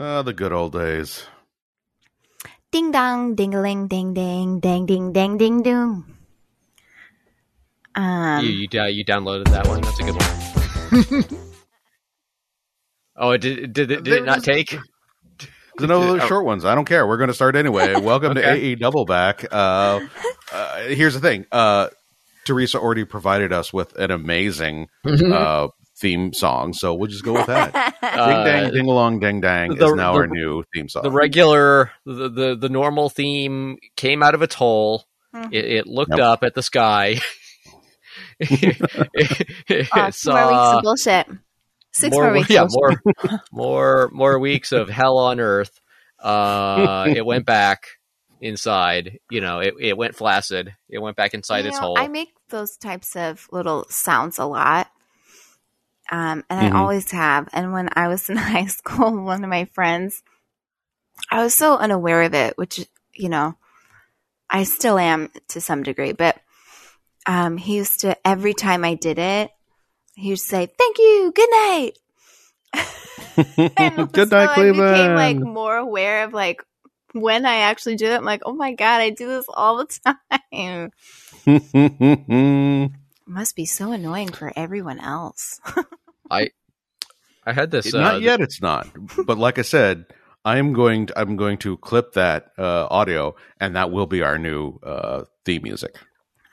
Uh, the good old days. Ding dong, ding a ling, ding ding, ding ding, ding ding doom. Um, you you, uh, you downloaded that one. That's a good one. oh, it did did it, did it not take? No, those Oh. short ones. I don't care. We're going to start anyway. Welcome to AE Double Back. Uh, uh, here's the thing. Uh, Teresa already provided us with an amazing uh, theme song, so we'll just go with that. ding Uh, dang, ding along, ding dang the- is now the- our new theme song. the regular the, the the normal theme came out of its hole. Mhm. It, it looked Yep. up at the sky. it, it oh, two more weeks of bullshit. Six more, more weeks. yeah, of bullshit. more, more, more weeks of hell on earth. Uh, it went back inside. You know, it, it went flaccid. It went back inside You its know, hole. I make those types of little sounds a lot. Um, and Mhm. I always have. And when I was in high school, one of my friends, I was so unaware of it, which, you know, I still am to some degree, but um, he used to, every time I did it, he would say, thank you, good night. Good so night, I Cleveland. became like more aware of like when I actually do it. I'm like, oh my God, I do this all the time. Must be so annoying for everyone else. I I had this. not uh, yet. It's not. But like I said, I'm going. To, I'm going to clip that uh, audio, and that will be our new uh, theme music.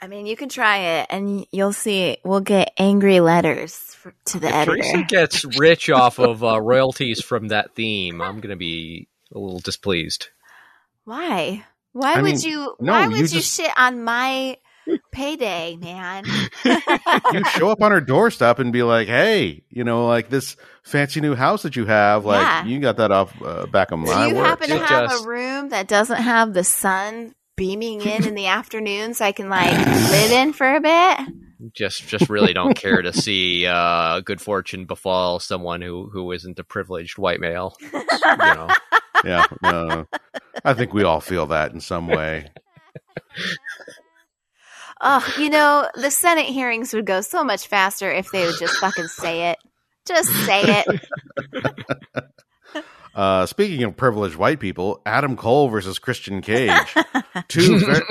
I mean, you can try it and you'll see we'll get angry letters for, to the If editor. Teresa gets rich off of uh, royalties from that theme, I'm going to be a little displeased. Why? Why I would mean, you no, why you would you just- shit on my payday, man? you show up on her doorstep and be like, "Hey, you know, like this fancy new house that you have, like Yeah. you got that off uh, back of Do my you work." happen to have just- a room that doesn't have the sun beaming in in the afternoon so I can like live in for a bit? Just, just really don't care to see uh, good fortune befall someone who who isn't a privileged white male. You know, yeah, no, I think we all feel that in some way. Oh, you know, the Senate hearings would go so much faster if they would just fucking say it. Just say it. Uh, speaking of privileged white people, Adam Cole versus Christian Cage. Two ver-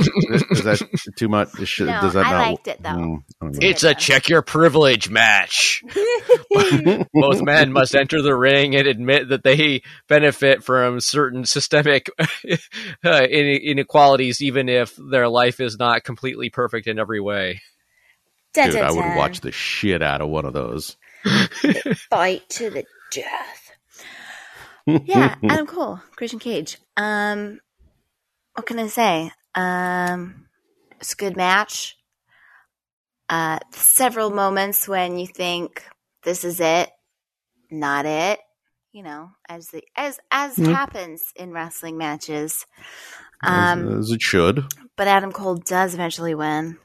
is that too much? Should, No, does that I not- liked it, though. Mm, I don't know. it's a check your privilege match. Both men must enter the ring and admit that they benefit from certain systemic uh, inequalities, even if their life is not completely perfect in every way. Dude, I would watch the shit out of one of those. fight to the death. Yeah, Adam Cole, Christian Cage. Um, what can I say? Um, it's a good match. Uh, several moments when you think this is it, not it. You know, as the as as Mhm. happens in wrestling matches. Um, as, as it should. but Adam Cole does eventually win.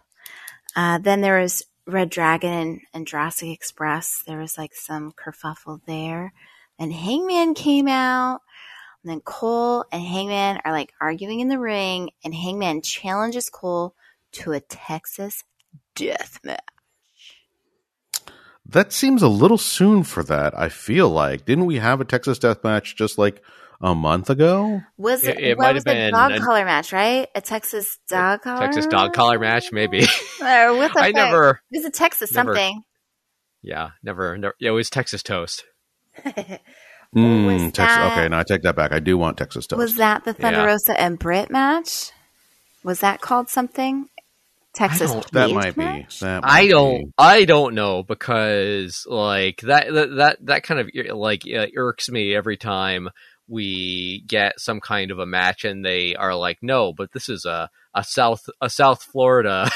Uh, then there was reDRagon and, and Jurassic Express. There was like some kerfuffle there. And Hangman came out. And then Cole and Hangman are like arguing in the ring. And Hangman challenges Cole to a Texas death match. That seems a little soon for that. I feel like didn't we have a Texas Death Match just like a month ago? Was It- it, it what might was have the been dog an- collar match, right? A Texas dog collar? Texas dog collar match, maybe. Or what the I fuck? never, It was a Texas never- something. yeah, never, never. Yeah, it was Texas toast. Mm, was Tex- that- okay, no, I take that back. I do want Texas Toast. Was that the Thunder Yeah. Rosa and Britt match? Was that called something? Texas. that Cage might be. match? That I don't, be. I don't know because like that, that, that, that kind of like uh, irks me every time we get some kind of a match and they are like, no, but this is a a South a South Florida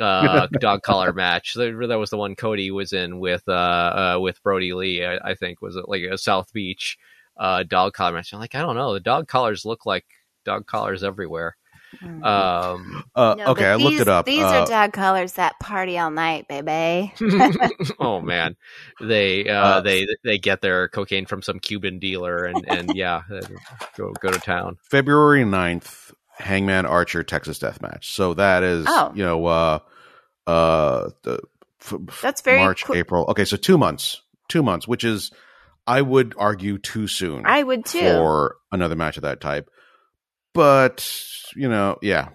uh, dog collar match. That that was the one Cody was in with uh, uh with Brodie Lee. I, I think was it like a South Beach uh dog collar match. I'm like, I don't know. The dog collars look like dog collars everywhere. Mm. Um, Uh, No, okay, but I looked these- it up. These Uh, are dog collars that party all night, baby. oh man, they uh, Uh, they they get their cocaine from some Cuban dealer and and yeah, go go to town. February 9th, Hangman Archer Texas Death Match. So that is, Oh. you know, uh, uh, the f- That's very March. April. Okay, so two months, two months, which is I would argue too soon I would too. for another match of that type. But you know, yeah,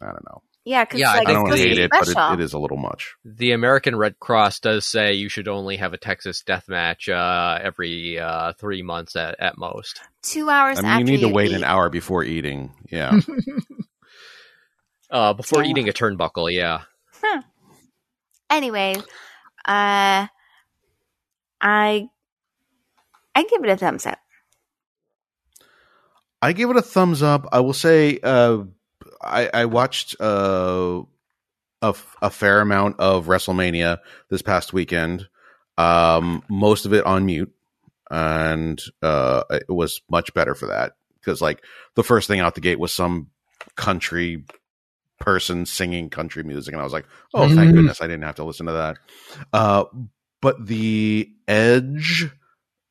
I don't know. Yeah, because Yeah, I like I it's don't supposed hate be it, but it, it is a little much. The American Red Cross does say you should only have a Texas death match uh, every uh, three months at, at most. Two hours I mean, after you need to wait eat. an hour before eating. Yeah, Uh, before Yeah. eating a turnbuckle, yeah. Anyway, uh, I I give it a thumbs up. I give it a thumbs up. I will say, uh, I, I watched uh, a, a fair amount of WrestleMania this past weekend. Um, most of it on mute, and uh, it was much better for that because, like, the first thing out the gate was some country person singing country music, and I was like, "Oh, thank Mhm. goodness I didn't have to listen to that." Uh, but the Edge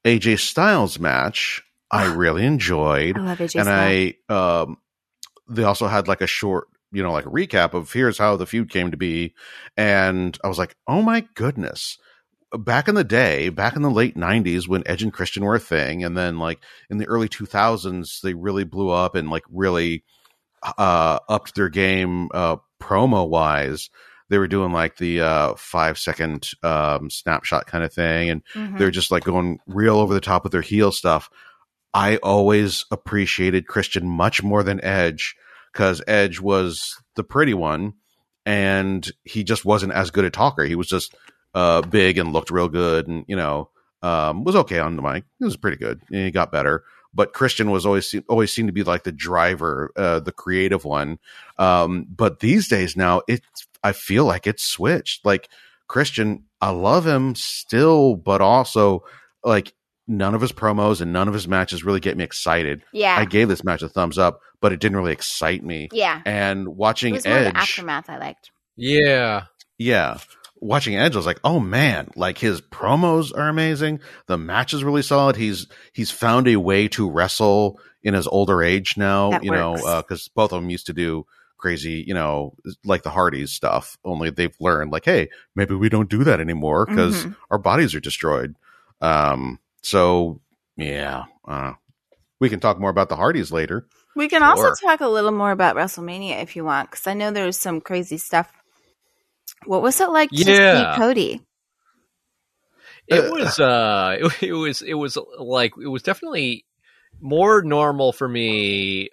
AJ Styles match, I really enjoyed I love AJ and. I um they also had like a short you know like a recap of here's how the feud came to be and I was like oh my goodness back in the day back in the late 90s when Edge and Christian were a thing and then like in the early 2000s they really blew up and like really uh upped their game uh promo wise they were doing like the uh 5 second um snapshot kind of thing and Mhm. they're just like going real over the top with their heel stuff. I always appreciated Christian much more than Edge because Edge was the pretty one and he just wasn't as good a talker. He was just uh, big and looked real good and, you know, um, was okay on the mic. He was pretty good. And he got better. But Christian was always always seemed to be like the driver, uh, the creative one. Um, but these days now, it I feel like it's switched. Like Christian, I love him still, but also like none of his promos and none of his matches really get me excited. yeah, I gave this match a thumbs up, but it didn't really excite me. yeah. And It watching was more the Edge, aftermath I liked. Yeah. yeah, watching Edge, I was like, oh man, like his promos are amazing. The match is really solid. He's he's found a way to wrestle in his older age now. That you works. know, because both of them used to do crazy, you know, like the Hardys stuff. Only they've learned, like, hey, maybe we don't do that anymore because Mhm. our bodies are destroyed. Um, so yeah, uh, we can talk more about the Hardys later. We can also Sure. talk a little more about WrestleMania if you want, because I know there was some crazy stuff. What was it like to see Cody? It Uh, was uh it, it was it was like it was definitely more normal for me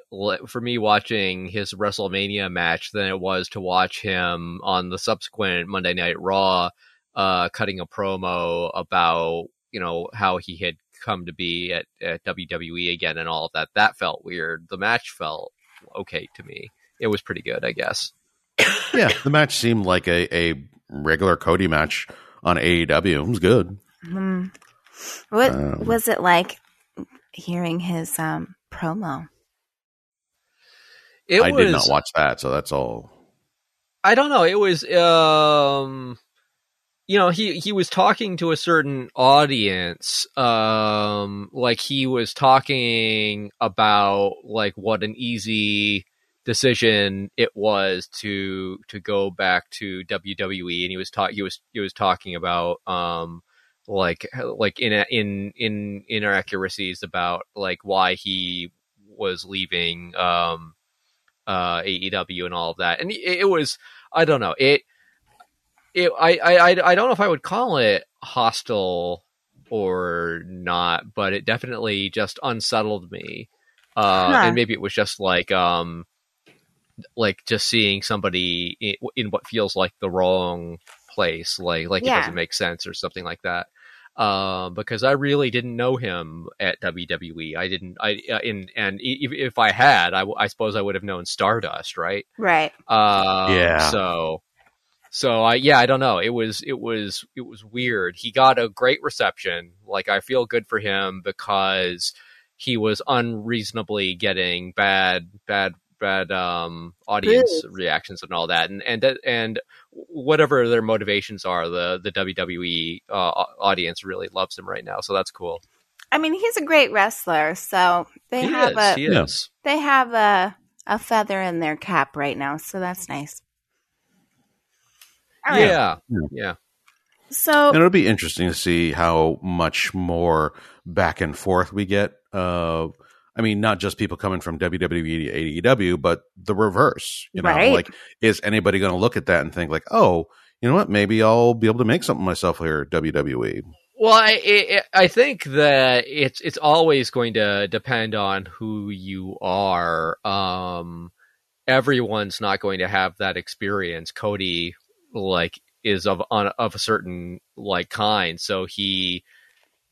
for me watching his WrestleMania match than it was to watch him on the subsequent Monday Night Raw uh cutting a promo about, you know, how he had come to be at, at WWE again and all of that. That felt weird. The match felt okay to me. It was pretty good, I guess. yeah, the match seemed like a, a regular Cody match on AEW. It was good. Hmm. What Um, was it like hearing his um, promo? It I was did not watch that, so that's all. I don't know. It was um you know, he he was talking to a certain audience um like he was talking about like what an easy decision it was to to go back to WWE and he was talk he was he was talking about um like like in in in inaccuracies about like why he was leaving um uh AEW and all of that. And it, it was I don't know it it I, I I I don't know if I would call it hostile or not but it definitely just unsettled me uh Huh. and maybe it was just like um like just seeing somebody in, in what feels like the wrong place like like Yeah. it doesn't make sense or something like that um because I really didn't know him at WWE I didn't I uh, in and if, if I had I suppose I would have known Stardust right Right. um, Yeah. So, so I yeah, I don't know. It was it was it was weird. He got a great reception. Like I feel good for him because he was unreasonably getting bad bad bad um audience Good. reactions and all that and and and whatever their motivations are the the WWE uh, audience really loves him right now so that's cool I mean, he's a great wrestler, so they he have is a they have a a feather in their cap right now, so that's nice. All right. yeah Yeah. yeah So and it'll be interesting to see how much more back and forth we get. Uh, I mean, not just people coming from WWE to AEW, but the reverse. You know, Right. like is anybody going to look at that and think like, oh, you know what? Maybe I'll be able to make something myself here at E." WWE. Well, I I I think that it's it's always going to depend on who you are. Um, everyone's not going to have that experience. Cody, like, is of on of a certain like kind, so he,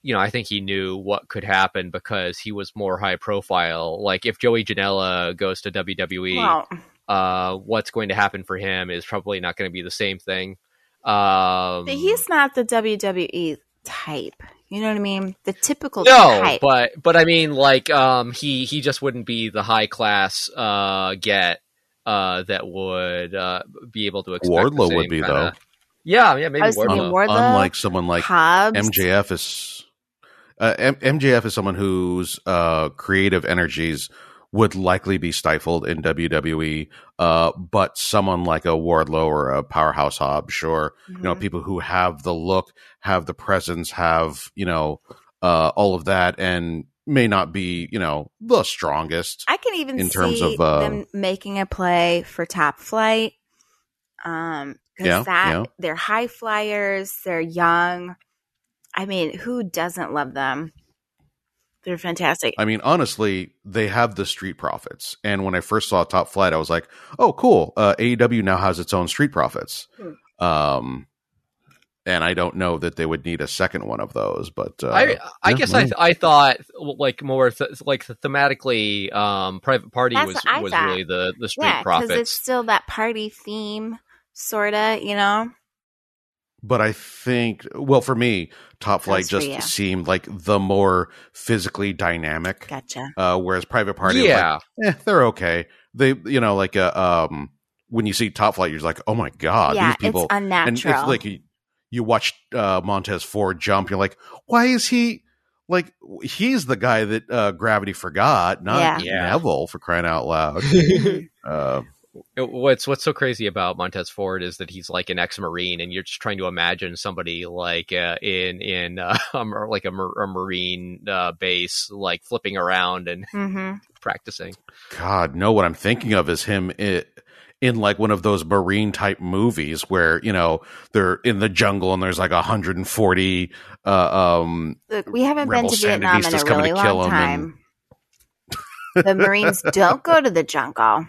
you know, I think he knew what could happen because he was more high profile. Like, if Joey Janela goes to WWE, well, uh, what's going to happen for him is probably not going to be the same thing. Um, but he's not the WWE type. You know what I mean? The typical no, type. but but I mean, like, um, he he just wouldn't be the high class uh get uh that would uh be able to expect. the Wardlow would be kinda- though. Yeah, yeah, maybe I was Wardlow. Wardlow, Unlike someone like Hobbs. MJF is uh, M- MJF is someone whose uh, creative energies would likely be stifled in WWE, uh, but someone like a Wardlow or a Powerhouse Hobbs, sure, you know, Mhm. people who have the look, have the presence, have you know uh, all of that, and may not be you know the strongest. I can even in see terms of, uh, them making a play for top flight. Um, because Yeah, that yeah. they're high flyers, they're young. I mean, who doesn't love them? They're fantastic. I mean, honestly, they have the Street Profits, and when I first saw Top Flight, I was like, "Oh, cool! Uh, AEW now has its own Street Profits." Hmm. Um, and I don't know that they would need a second one of those, but uh, I I yeah, guess well. I th- I thought like more th- like thematically, um, Private Party That's was was thought. really the the Street yeah, because Profits. it's still that party theme, sorta. You know, but I think, well, for me, Top Flight just you. seemed like the more physically dynamic, gotcha. uh, whereas Private Party, was like, yeah, eh, they're okay. They, you know, like uh, um, when you see Top Flight, you're like, oh my god, yeah, these people, it's and unnatural. it's like you, you watch uh, Montez Ford jump, you're like, why is he like he's the guy that uh, Gravity forgot, not Yeah. Yeah. Neville for crying out loud. uh, what's what's so crazy about Montez Ford is that he's like an ex-marine, and you're just trying to imagine somebody like uh, in in uh, a like a, mar- a marine uh, base, like flipping around and hmm practicing. God, no, what I'm thinking of is him i in like one of those marine type movies where you know they're in the jungle and there's like 140 uh, um Look, we haven't been to Vietnam in a really long kill long 'em time. the Marines don't go to the jungle.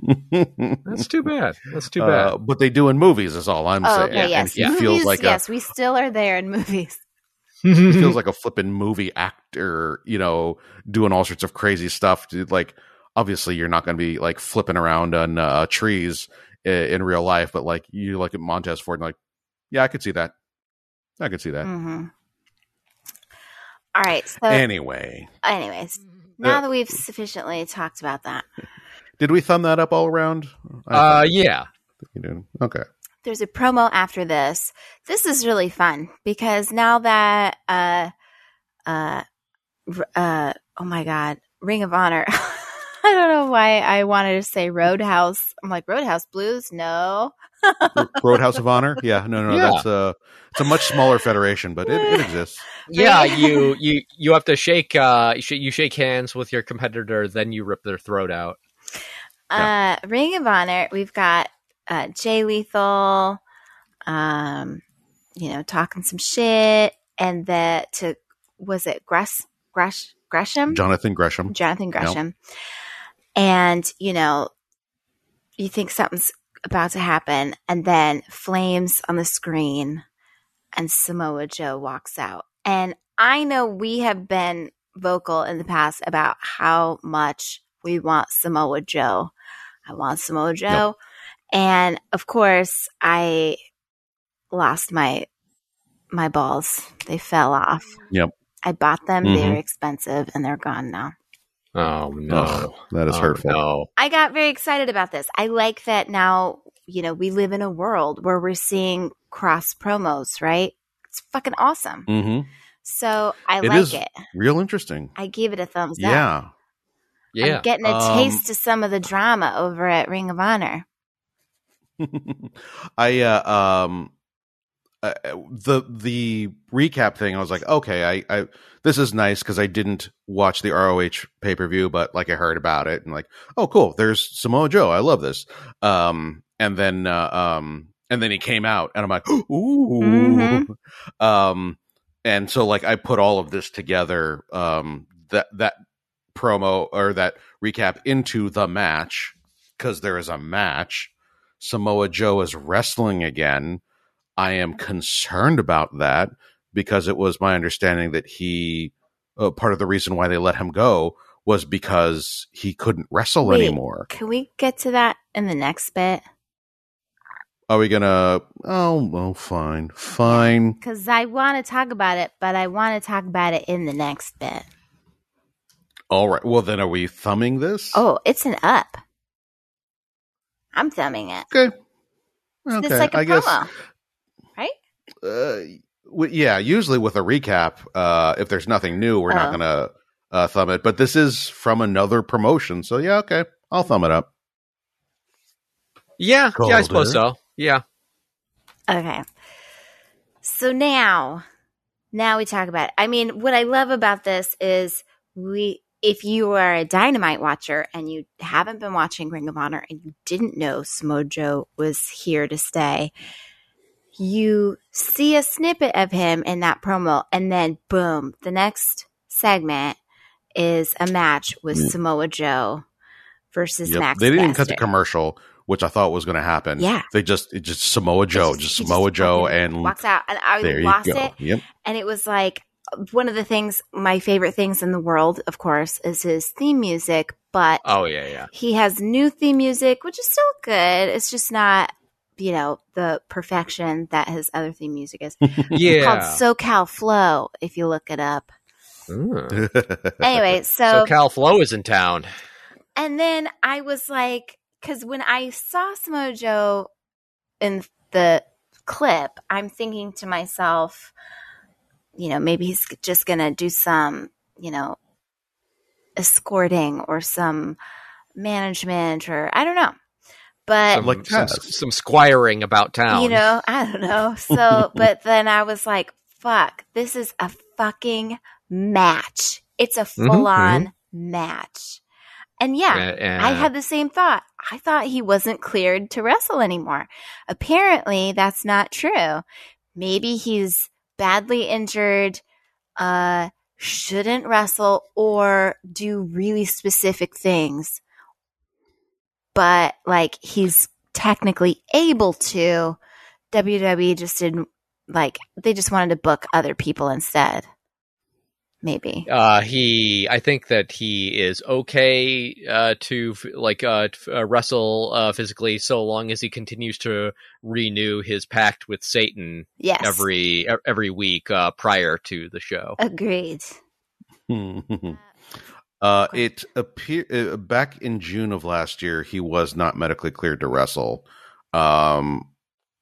That's too bad. That's too bad. uh, but they do in movies is all I'm Oh, saying. okay, And yes. he movies, feels like yes, we still are there in movies. he feels like a flipping movie actor, you know, doing all sorts of crazy stuff. Dude, Like obviously you're not going to be like flipping around on uh, trees i- in real life, but like you look at Montez Ford and like, yeah, I could see that. I could see that. hmm All right. So, Anyway, anyways, now Uh, that we've sufficiently talked about that, did we thumb that up all around? Uh, yeah. you did. Okay. there's a promo after this. This is really fun because now that uh uh uh oh my god, Ring of Honor. I don't know why I wanted to say Roadhouse. I'm like Roadhouse Blues. No. Roadhouse of Honor. Yeah, no, no, Yeah. that's a it's a much smaller federation, but it, it exists. Yeah, you you you have to shake uh you, sh- you shake hands with your competitor, then you rip their throat out. Uh Ring of Honor, we've got uh Jay Lethal, um, you know, talking some shit, and the to was it Gress Gresh Gresham? Jonathan Gresham. Jonathan Gresham. And, you know, you think something's about to happen, and then flames on the screen, and Samoa Joe walks out. And I know we have been vocal in the past about how much we want Samoa Joe. I want Samoa Joe. And of course, I lost my my balls. They fell off. Yep. I bought them. They Mhm. were expensive and they're gone now. Oh no. Ugh, that is Oh, hurtful. No. I got very excited about this. I like that now, you know, we live in a world where we're seeing cross promos, right? It's fucking awesome. hmm So I It like is. it. Real interesting. I give it a thumbs up. Yeah. Yeah. I'm getting a Um, taste of some of the drama over at Ring of Honor. I uh, um uh, the the recap thing, I was like, okay, I, I this is nice because I didn't watch the ROH pay per view, but like I heard about it and like, oh, cool, there's Samoa Joe. I love this. Um, and then uh, um, and then he came out, and I'm like, ooh, Mhm. um, and so like I put all of this together, um, that that promo or that recap into the match because there is a match. Samoa Joe is wrestling again. I am concerned about that because it was my understanding that he uh, part of the reason why they let him go was because he couldn't wrestle Wait. anymore. Can we get to that in the next bit? Are we gonna? Oh, well, fine, fine. Because I want to talk about it, but I want to talk about it in the next bit. All right. Well, then, are we thumbing this? Oh, it's an up. I'm thumbing it. okay. It's Okay. like a I guess. promo, right? Uh, w- yeah. Usually with a recap, uh, if there's nothing new, we're not Oh. gonna uh, thumb it. But this is from another promotion, so yeah. Okay, I'll thumb it up. Yeah, yeah, I suppose so. Yeah. Okay. So now, now we talk about it. I mean, what I love about this is we, if you are a Dynamite watcher and you haven't been watching Ring of Honor and you didn't know Smojo was here to stay, you see a snippet of him in that promo, and then boom, the next segment is a match with Mm. Samoa Joe versus Yep. Max. They didn't even cut the commercial, which I thought was going to happen. Yeah. They just it just Samoa Joe, just, he Samoa Joe, and walks out, and I lost it. Yep. and it was like one of the things my favorite things in the world of course is his theme music but Oh yeah, yeah. he has new theme music which is still good it's just not you know the perfection that his other theme music is yeah called Yeah. socal flow if you look it up anyway So so, Cal Flo is in town. and then i was like because when i saw Samoa Joe in the clip i'm thinking to myself you know maybe he's just gonna do some you know escorting or some management or i don't know but Some, Like some, some squiring about town. you know i don't know so but then i was like fuck this is a fucking match it's a Mhm, full-on match and yeah And- and- I had the same thought. I thought he wasn't cleared to wrestle anymore. Apparently, that's not true. Maybe he's badly injured, uh, shouldn't wrestle or do really specific things. But like he's technically able to. WWE just didn't like they just wanted to book other people instead. Maybe. Uh, he, I think that he is okay uh, to like uh, t- uh, wrestle uh, physically so long as he continues to renew his pact with Satan Yes. every every week uh, prior to the show. Agreed. uh, it appear uh, back in June of last year, he was not medically cleared to wrestle. Um,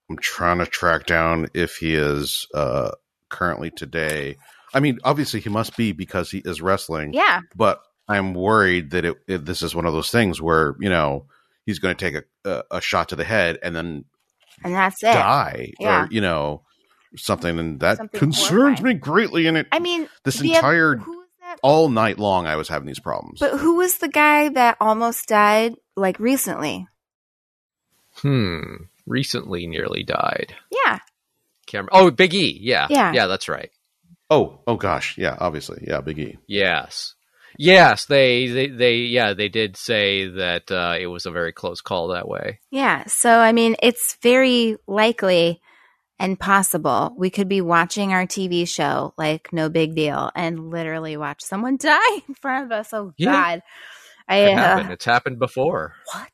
I'm trying to track down if he is uh, currently today. I mean, obviously he must be because he is wrestling. Yeah. but I'm worried that it, it this is one of those things where you know he's going to take a, a a shot to the head and then And that's it. die Yeah. or you know something, and that Something concerns horrifying. me greatly. And it I mean, this entire who was that? all night long, I was having these problems. But who was the guy that almost died like recently? Hmm. Recently, nearly died. Yeah, Camera. Oh, Big E. Yeah. Yeah. Yeah, that's right. oh, oh gosh, yeah, obviously, yeah, Big E. Yes. Yes, they, they, they, yeah, they did say that uh, it was a very close call that way. yeah. So I mean, it's very likely and possible we could be watching our TV show like no big deal and literally watch someone die in front of us. Oh Yeah. God, I It uh, happened. It's happened before. what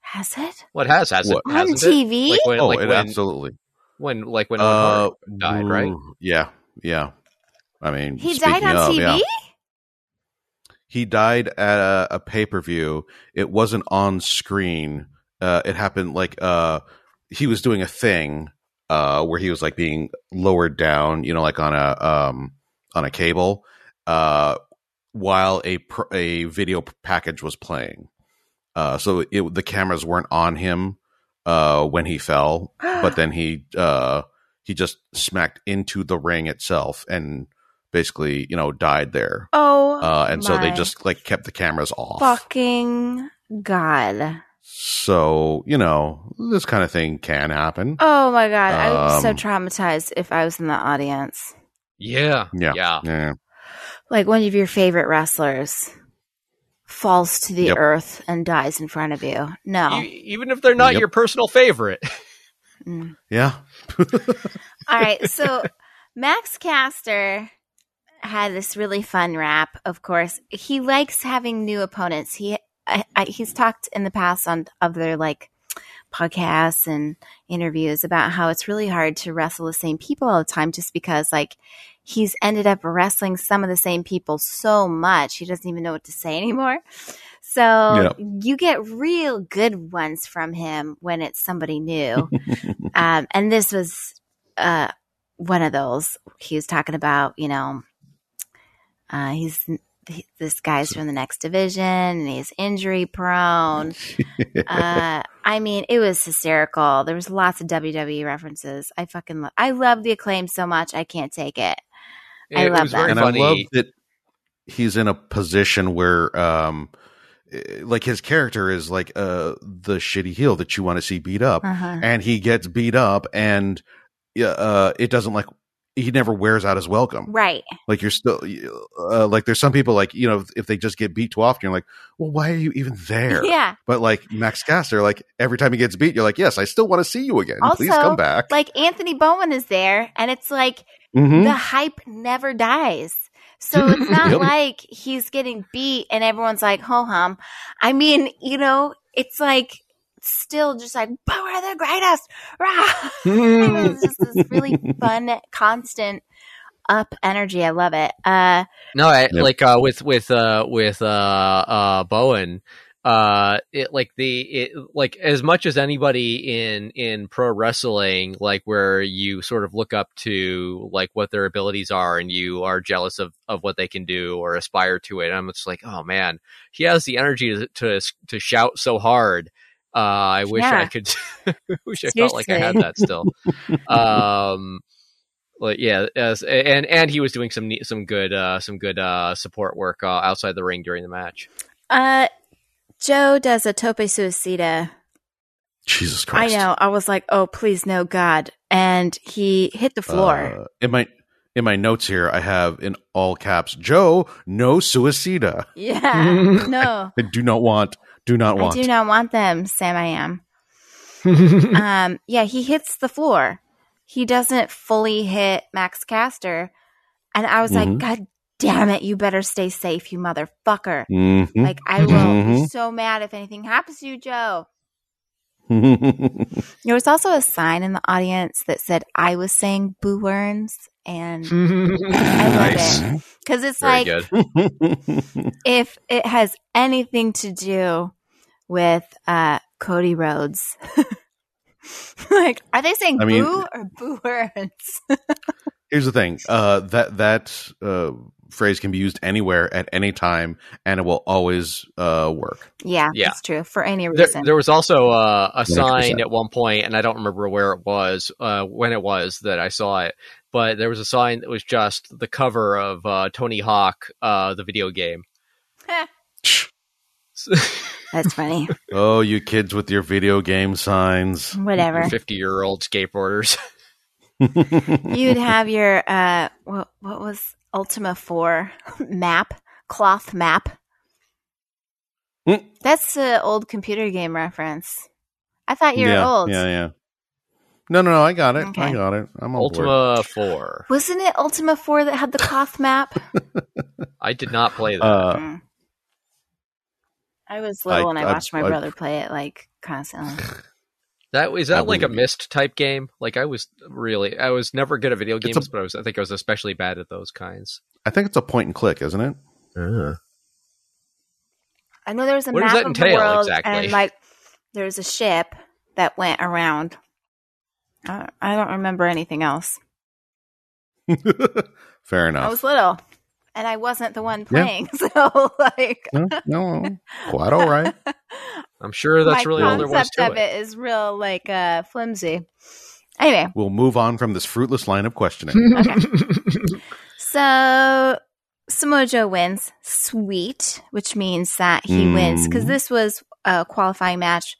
has it What has has What? it on hasn't TV? it? Like when, Oh, like it when, absolutely when, like when uh, died, right? Yeah, yeah. I mean, he died on of, TV. yeah. He died at a, a pay per view. It wasn't on screen. Uh, it happened like uh, he was doing a thing uh, where he was like being lowered down, you know, like on a um, on a cable, uh, while a a video package was playing. Uh, so it, the cameras weren't on him uh, when he fell, but then he uh, he just smacked into the ring itself and basically you know died there. Oh, Uh, and so they just like kept the cameras off. fucking god! So you know this kind of thing can happen. Oh my god! I was so Um, traumatized if I was in the audience. Yeah. Yeah. Yeah. Yeah. Like one of your favorite wrestlers falls to the Yep. earth and dies in front of you. No. E- even if they're not Yep. your personal favorite. Mm. Yeah. All right, so Max Caster had this really fun rap. Of course, he likes having new opponents. He I, I, he's talked in the past on other like podcasts and interviews about how it's really hard to wrestle the same people all the time, just because like he's ended up wrestling some of the same people so much he doesn't even know what to say anymore. So you get real good ones from him when it's somebody new. um, and this was uh, one of those. He was talking about, you know, uh, he's he, this guy's from the next division and he's injury prone. uh, I mean, it was hysterical. There was lots of WWE references. I fucking lo- I love the acclaim so much. I can't take it. I love was that. and funny. I love that he's in a position where, um, eh, like his character is like uh the shitty heel that you want to see beat up, Uh-huh. and he gets beat up, and uh, it doesn't like he never wears out his welcome. Right. Like you're still uh, like there's some people like you know if they just get beat too often, you're like, well, why are you even there? Yeah. But like Max Caster, like every time he gets beat, you're like, yes, I still want to see you again. Please come back. Like Anthony Bowens is there, and it's like Mhm. the hype never dies. So it's not Yep. like he's getting beat and everyone's like, ho hum. I mean, you know, it's like still just like, but we're the greatest. Rah! it's just this really fun, constant up energy. I love it. Uh, No, I, Yep. like uh, with with uh, with uh, uh, Bowens, uh, it like the it, like as much as anybody in in pro wrestling, like where you sort of look up to like what their abilities are, and you are jealous of of what they can do or aspire to it. I'm just like, oh man, he has the energy to to, to shout so hard. Uh, I wish I could. wish I felt like I had that still. um, like yeah, as, and and he was doing some neat, some good uh, some good uh, support work uh, outside the ring during the match. uh, Joe does a tope suicida Jesus Christ. I know. I was like, oh, please, no, God. And he hit the floor. Uh, in my in my notes here, I have in all caps, Joe, no suicida. yeah. no. I do not want. Do not want. I do not want them, Sam I am. um, yeah, he hits the floor. He doesn't fully hit Max Caster. And I was like, Mhm. God damn it, you better stay safe, you motherfucker. Mhm. Like, I will be Mhm. so mad if anything happens to you, Joe. There was also a sign in the audience that said I was saying boo worms. And I love nice, it. Because it's very like, good. if it has anything to do with uh, Cody Rhodes. like, are they saying I mean- boo or boo words? Here's the thing. Uh, that that uh, phrase can be used anywhere at any time, and it will always uh, work. yeah, Yeah. that's true. For any There, reason. there was also uh, a 100%. sign at one point, and I don't remember where it was, uh, when it was that I saw it. But there was a sign that was just the cover of uh, Tony Hawk, uh, the video game. that's funny. Oh, you kids with your video game signs. Whatever. Fifty-year-old skateboarders. You'd have your, uh, what, what was Ultima 4 map? Cloth map. Hmm. That's an old computer game reference. I thought you were yeah, old. yeah, yeah. No, no, no. I got it. I got it. I'm on board. Ultima Four. Wasn't it Ultima 4 that had the cloth map? I did not play that. Uh, Mm. I was little I- and I I- watched my I- brother play it like constantly. That is I that like a Myst type game? Like I was really, I was never good at video It's a- games, but I was, I think I was especially bad at those kinds. I think it's a point and click, isn't it? Uh-huh. I know there was a What does map that of the world exactly? and like there was a ship that went around. I I don't remember anything else. Fair enough. I was little, and I wasn't the one Yeah. playing, so like no, no, quite all right. I'm sure that's My really all there was concept to of it. it is real like uh, flimsy. Anyway, We'll move on from this fruitless line of questioning. okay. so Samoa Joe wins, sweet, which means that he wins because Mm. this was a qualifying match,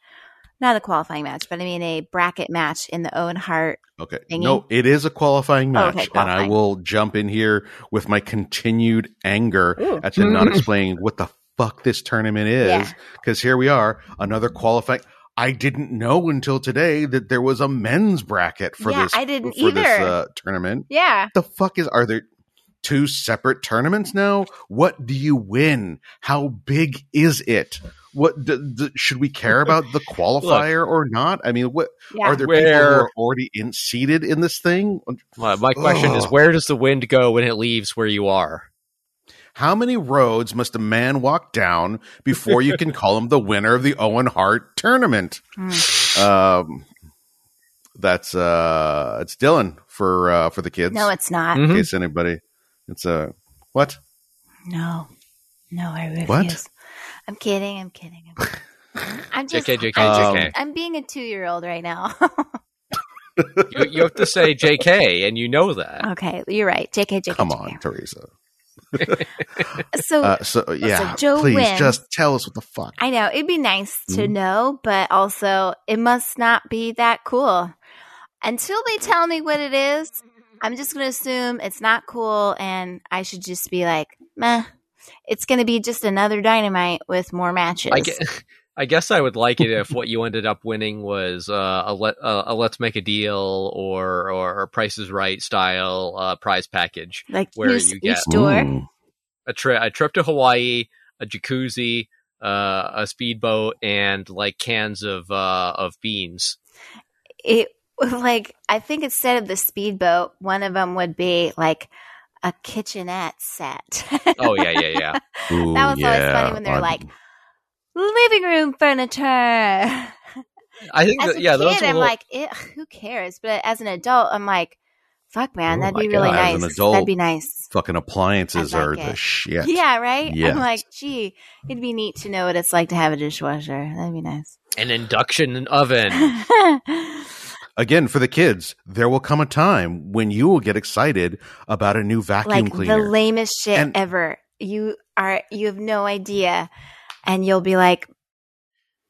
not a qualifying match, but I mean a bracket match in the Owen Hart. Okay. Thingy? No, it is a qualifying Oh, match. okay, And I will jump in here with my continued anger Ooh. at them not explaining what the fuck this tournament is. Because here we are, another qualifying. I didn't know until today that there was a men's bracket for Yeah, this. I didn't for this either. uh, tournament. Yeah, The fuck is? Are there two separate tournaments now? What do you win? How big is it? What d- d- should we care about the qualifier or not? I mean, what yeah. are there people who are already in seated in this thing? my, my question is, where does the wind go when it leaves where you are? How many roads must a man walk down before you can call him the winner of the Owen Hart tournament? Mm. Um, that's uh, it's Dylan for uh, for the kids. No, it's not. in Mhm. case anybody, it's a uh, what? No, no, I refuse. What? I'm kidding. I'm kidding. I'm, kidding. I'm just. JK, JK, Um, JK. I'm being a two-year-old right now. You, you have to say JK, and you know that. okay, you're right. JK, JK. Come JK. on, Teresa. So Uh, so yeah, Joe please wins. just tell us what the fuck. I know it'd be nice to Mhm. know, but also it must not be that cool. Until they tell me what it is, I'm just going to assume it's not cool and I should just be like, meh, it's going to be just another dynamite with more matches. I guess, I guess I would like it if what you ended up winning was uh, a let uh, a let's make a deal or or a Price is Right style uh, prize package. like where each, you get- each door. A trip a trip to Hawaii, a jacuzzi, uh, a speedboat, and like cans of uh, of beans. It like I think instead of the speedboat, one of them would be like a kitchenette set. Oh yeah, yeah, yeah. Ooh, That was always funny when they're I'm- like, living room furniture. I think as that a yeah, those kid, are I'm little- like, who cares? But as an adult, I'm like, fuck, man, Oh that'd be really God, as nice. an adult, that'd be nice. fucking appliances like are it. the shit. Yeah, right. Yes. I'm like, gee, it'd be neat to know what it's like to have a dishwasher. That'd be nice. an induction oven. Again, for the kids, there will come a time when you will get excited about a new vacuum like cleaner. the lamest shit And- ever. You are, you have no idea, and you'll be like,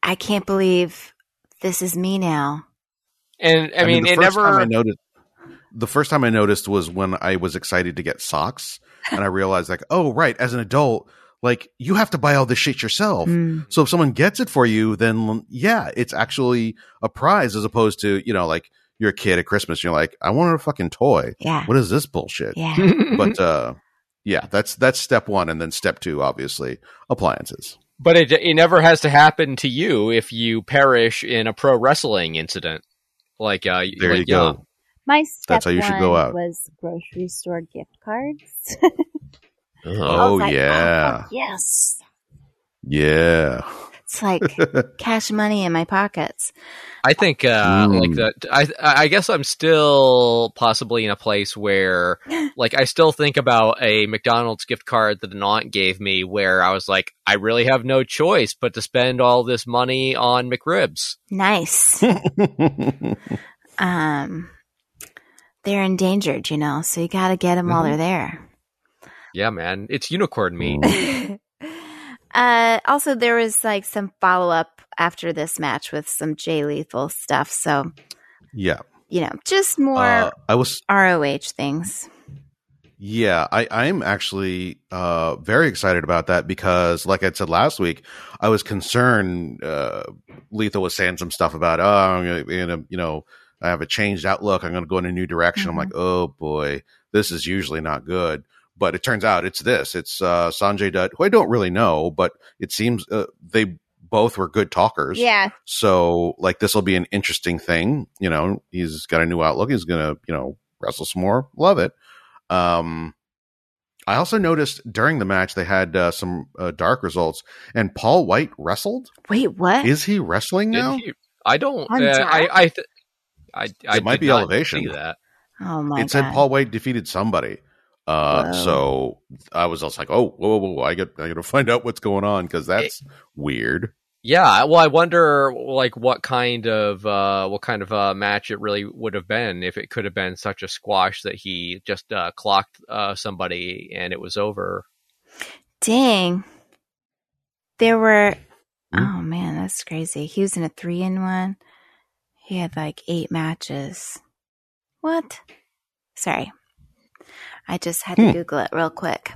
I can't believe this is me now. And I, mean, the it first never. I noticed. The first time I noticed was when I was excited to get socks, and I realized, like, oh, right, as an adult, like you have to buy all this shit yourself. Mm. So if someone gets it for you, then yeah, it's actually a prize as opposed to you know, like you're a kid at Christmas, and you're like, I wanted a fucking toy. Yeah, What is this bullshit? yeah. But uh, yeah, that's that's step one, and then step two, obviously, appliances. But it it never has to happen to you if you perish in a pro wrestling incident. Like uh, There like, you go. My step That's how you should go out. was grocery store gift cards. Yeah. I Oh like, yeah, fuck yes. yeah. It's like cash money in my pockets. I think uh, Mm. like that. I I guess I'm still possibly in a place where like I still think about a McDonald's gift card that an aunt gave me, where I was like, I really have no choice but to spend all this money on McRibs. Nice. um, they're endangered, you know, so you got to get them while Mhm. they're there. Yeah, man, it's unicorn meat. Mm. uh, also, there was like some follow up after this match with some Jay Lethal stuff. So, yeah. you know, just more Uh, I was ROH things. Yeah, I, I'm actually uh, very excited about that because, like I said last week, I was concerned. Uh, Lethal was saying some stuff about, oh, I'm gonna, gonna, you know, I have a changed outlook. I'm going to go in a new direction. I'm Mhm. like, oh boy, this is usually not good. But it turns out it's this. It's uh, Sanjay Dutt, who I don't really know, but it seems uh, they both were good talkers. Yeah. So, like, this will be an interesting thing. You know, he's got a new outlook. He's gonna, you know, wrestle some more. Love it. Um, I also noticed during the match they had uh, some uh, dark results, and Paul White wrestled. Wait, what? Is he wrestling Did now? he- I don't. Uh, I I, th- I I It might did be not Elevation. see that. oh my it said god. Paul White defeated somebody. Uh, Whoa. so I was also like, oh, whoa, whoa, whoa! I got, I got to find out what's going on because that's weird. Yeah, well, I wonder like what kind of uh, what kind of uh, match it really would have been if it could have been such a squash that he just uh, clocked uh, somebody and it was over. Dang. There were. Hmm? Oh man, that's crazy. He was in a three in one. He had like eight matches. What? Sorry. I just had to Hmm. Google it real quick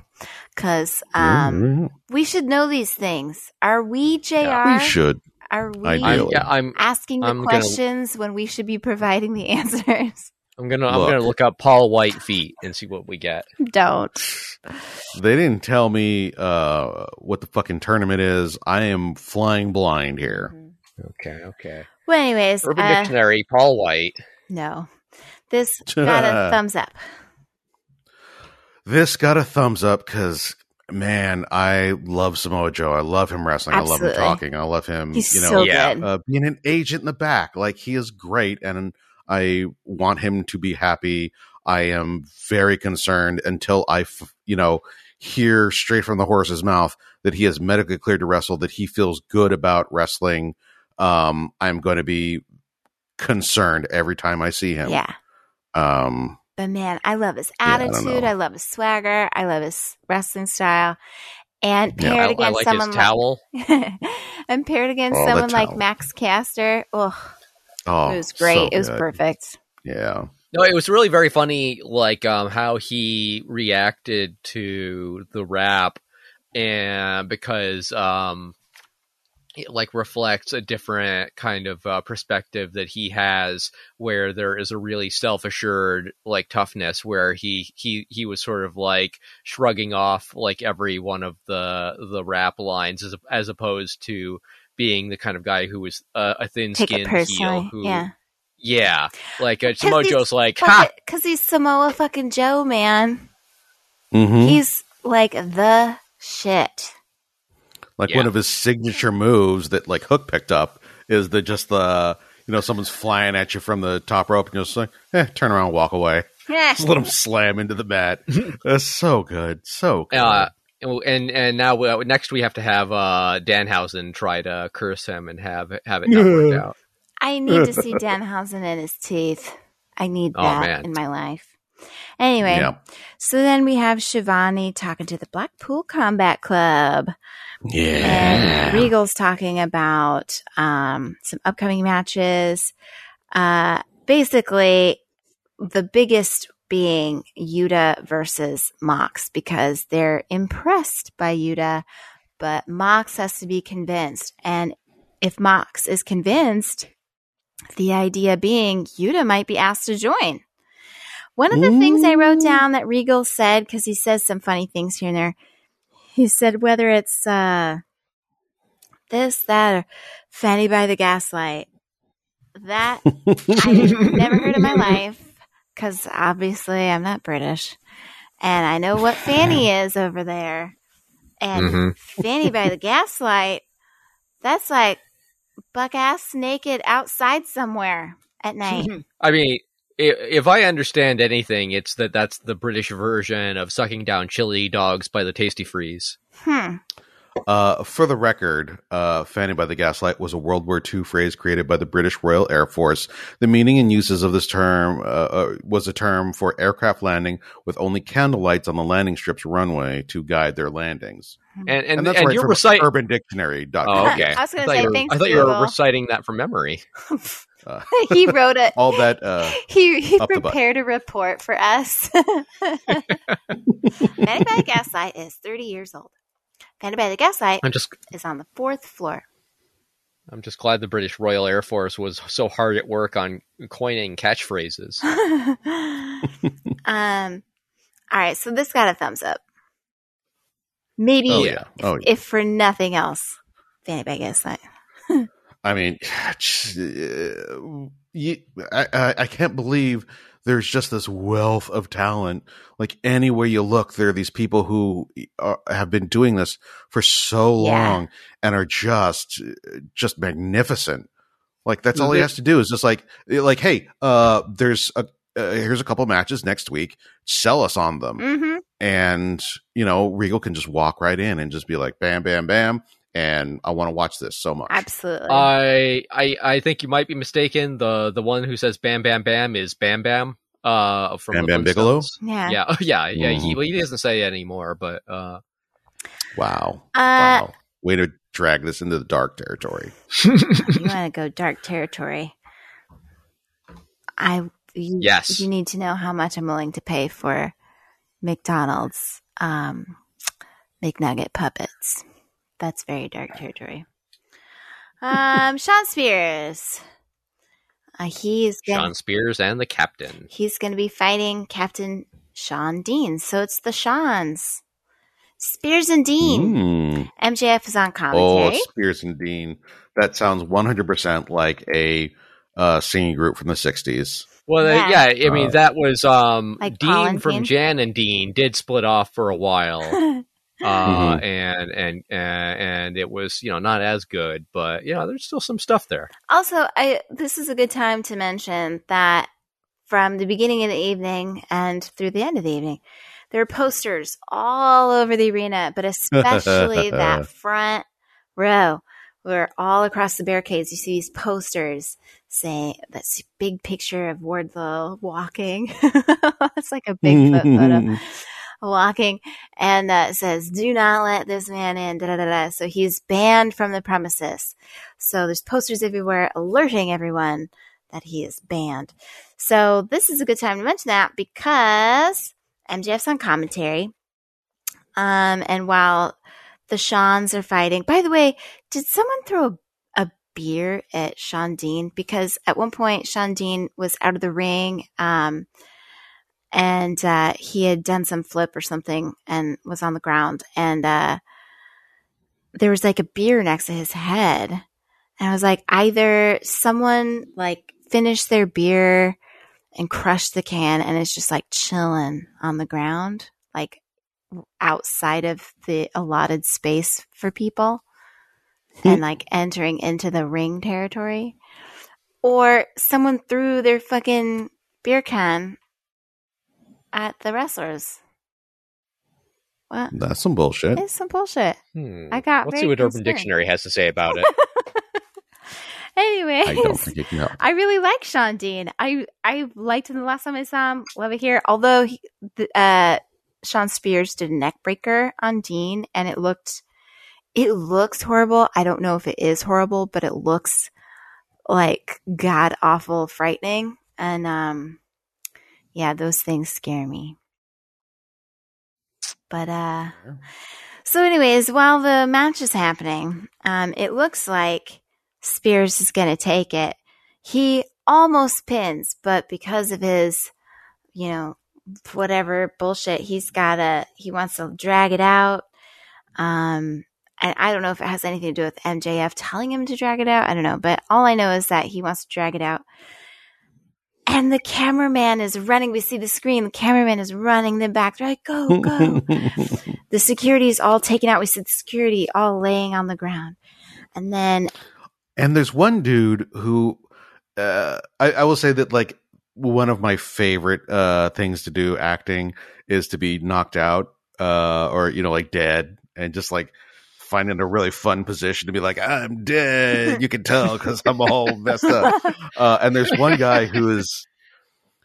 because um, we should know these things. Are we, JR? Yeah, we should. Are we I'm, yeah, I'm asking the I'm gonna- questions when we should be providing the answers? I'm gonna I'm Look. gonna look up Paul Wight feet and see what we get. Don't. They didn't tell me uh, what the fucking tournament is. I am flying blind here. Okay, okay. Well, anyways, Urban uh, Dictionary, Paul Wight. no. This got a thumbs up. This got a thumbs up because man, I love Samoa Joe. I love him wrestling. I love him talking. I love him. He's you know, so yeah. good. uh, being an agent in the back. Like he is great, and I want him to be happy. I am very concerned until I, f- you know, hear straight from the horse's mouth that he is medically cleared to wrestle. That he feels good about wrestling. Um, I'm going to be concerned every time I see him. yeah. Um, But man, I love his attitude. know. I, love his swagger. I love his wrestling style. And paired I, I against like someone his towel. like and paired against Oh, someone like. Max Caster. Oh, oh, it was great. so it was good. perfect. Yeah. No, it was really very funny, like um, how he reacted to the rap, and because um, it like reflects a different kind of uh, perspective that he has, where there is a really self assured like toughness, where he he he was sort of like shrugging off like every one of the the rap lines, as as opposed to being the kind of guy who was uh, a thin-skinned heel who Yeah. yeah, like uh, 'Cause Samoa Joe's like, ha, Because he's Samoa fucking Joe, man. hmm He's like the shit. Like Yeah. one of his signature moves that like Hook picked up is the just the you know someone's flying at you from the top rope and you're just like eh, turn around, walk away, Yeah. just let him slam into the mat. That's so good, so good. Uh, and and now uh, next we have to have uh, Danhausen try to curse him and have have it not work out. I need to see Danhausen in his teeth. I need Oh, that man. in my life. Anyway, yeah, so then we have Schiavone talking to the Blackpool Combat Club. And yeah. Regal's talking about um, some upcoming matches. Uh, basically, the biggest being Yuta versus Mox because they're impressed by Yuta, but Mox has to be convinced. And if Mox is convinced, the idea being Yuta might be asked to join. One of the things I wrote down that Regal said, because he says some funny things here and there, he said whether it's uh, this, that, or Fanny by the Gaslight. That I've never heard in my life because obviously I'm not British. And I know what Fanny is over there. And Mhm. Fanny by the Gaslight, that's like buck ass naked outside somewhere at night. I mean, i- if I understand anything, it's that that's the British version of sucking down chili dogs by the Tastee Freez. Hmm. Uh, for the record, uh, "Fanny by the Gaslight" was a World War II phrase created by the British Royal Air Force. The meaning and uses of this term uh, uh, was a term for aircraft landing with only candle lights on the landing strip's runway to guide their landings. And and, And and, right you're from reciting. UrbanDictionary.com. Oh, okay. I was gonna thought say, you were, thanks, I thought you were reciting that from memory. Uh, he wrote it. all that. Uh, He, he Up the butt. prepared a report for us. Fanny by the Gaslight is 30 years old. Fanny by the Gaslight I'm just is on the fourth floor. I'm just glad the British Royal Air Force was so hard at work on coining catchphrases. um, all right, so this got a thumbs up. Maybe, oh Yeah. yeah. Oh yeah. if for nothing else, Fanny by Gaslight. I mean, uh, you, I, I, can't believe there's just this wealth of talent. Like anywhere you look, there are these people who are, have been doing this for so Yeah. long and are just, just magnificent. Like that's all he Mhm. has to do is just like, like, hey, uh, there's a, uh, here's a couple matches next week. Sell us on them Mm-hmm. and you know Regal can just walk right in and just be like bam bam bam and I want to watch this so much. Absolutely. I I I think you might be mistaken. The the one who says Bam Bam Bam is Bam Bam. Uh, from Bam the Bam Bigelow? Flintstones. yeah. Yeah, yeah, yeah. He, Mhm. well, he doesn't say it anymore, but uh, Wow. Uh, wow. Way to drag this into the dark territory. you want to go dark territory. I you, Yes. You need to know how much I'm willing to pay for McDonald's um, McNugget puppets. That's very dark territory. Um, Shawn Spears. Uh, he's gonna, Shawn Spears and the Captain. he's going to be fighting Captain Shawn Dean. So it's the Shawns. Spears and Dean. Mm. MJF is on commentary. Oh, commentary. Spears and Dean. That sounds 100% like a uh, singing group from the 60s. Well, uh, Yeah. yeah, I mean Uh, that was um Like Dean and from Dean? Jan and Dean did split off for a while, uh, Mhm. and and and and it was you know not as good, but you know there's still some stuff there. Also, I this is a good time to mention that from the beginning of the evening and through the end of the evening, there are posters all over the arena, but especially that front row where all across the barricades you see these posters saying that's big picture of Wardlow walking. it's like a Bigfoot photo walking and uh, says, "Do not let this man in." Da, da, da. So he's banned from the premises. So there's posters everywhere alerting everyone that he is banned. So this is a good time to mention that because MJF's on commentary. Um, and while the Shawns are fighting, by the way, did someone throw a, a beer at Shawn Dean? Because at one point, Shawn Dean was out of the ring. Um, and uh, he had done some flip or something and was on the ground and uh, there was like a beer next to his head and i was like either someone like finished their beer and crushed the can and it's just like chilling on the ground like outside of the allotted space for people and like entering into the ring territory or someone threw their fucking beer can at the wrestlers. What? That's some bullshit. It's some bullshit. Hmm. I got Let's see what Urban. Dictionary has to say about it. Anyways, I don't think you can help. I really like Shawn Dean. I I liked him the last time I saw him. Love it here. Although he, the, uh, Shawn Spears did a neck breaker on Dean, and it looked it looks horrible. I don't know if it is horrible, but it looks like god awful frightening. And um, yeah, those things scare me. But uh, so anyways, while the match is happening, um, it looks like Spears is going to take it. He almost pins, but because of his, you know, whatever bullshit, he's got to, he wants to drag it out. Um, and I don't know if it has anything to do with MJF telling him to drag it out. I don't know. But all I know is that he wants to drag it out. And the cameraman is running. We see the screen. The cameraman is running them back. They're like, go, go. the security is all taken out. We see the security all laying on the ground. And then And there's one dude who uh, I, I will say that like one of my favorite uh, things to do acting is to be knocked out uh, or you know like dead and just like finding a really fun position to be like I'm dead. You can tell because I'm all messed up. Uh, and there's one guy who is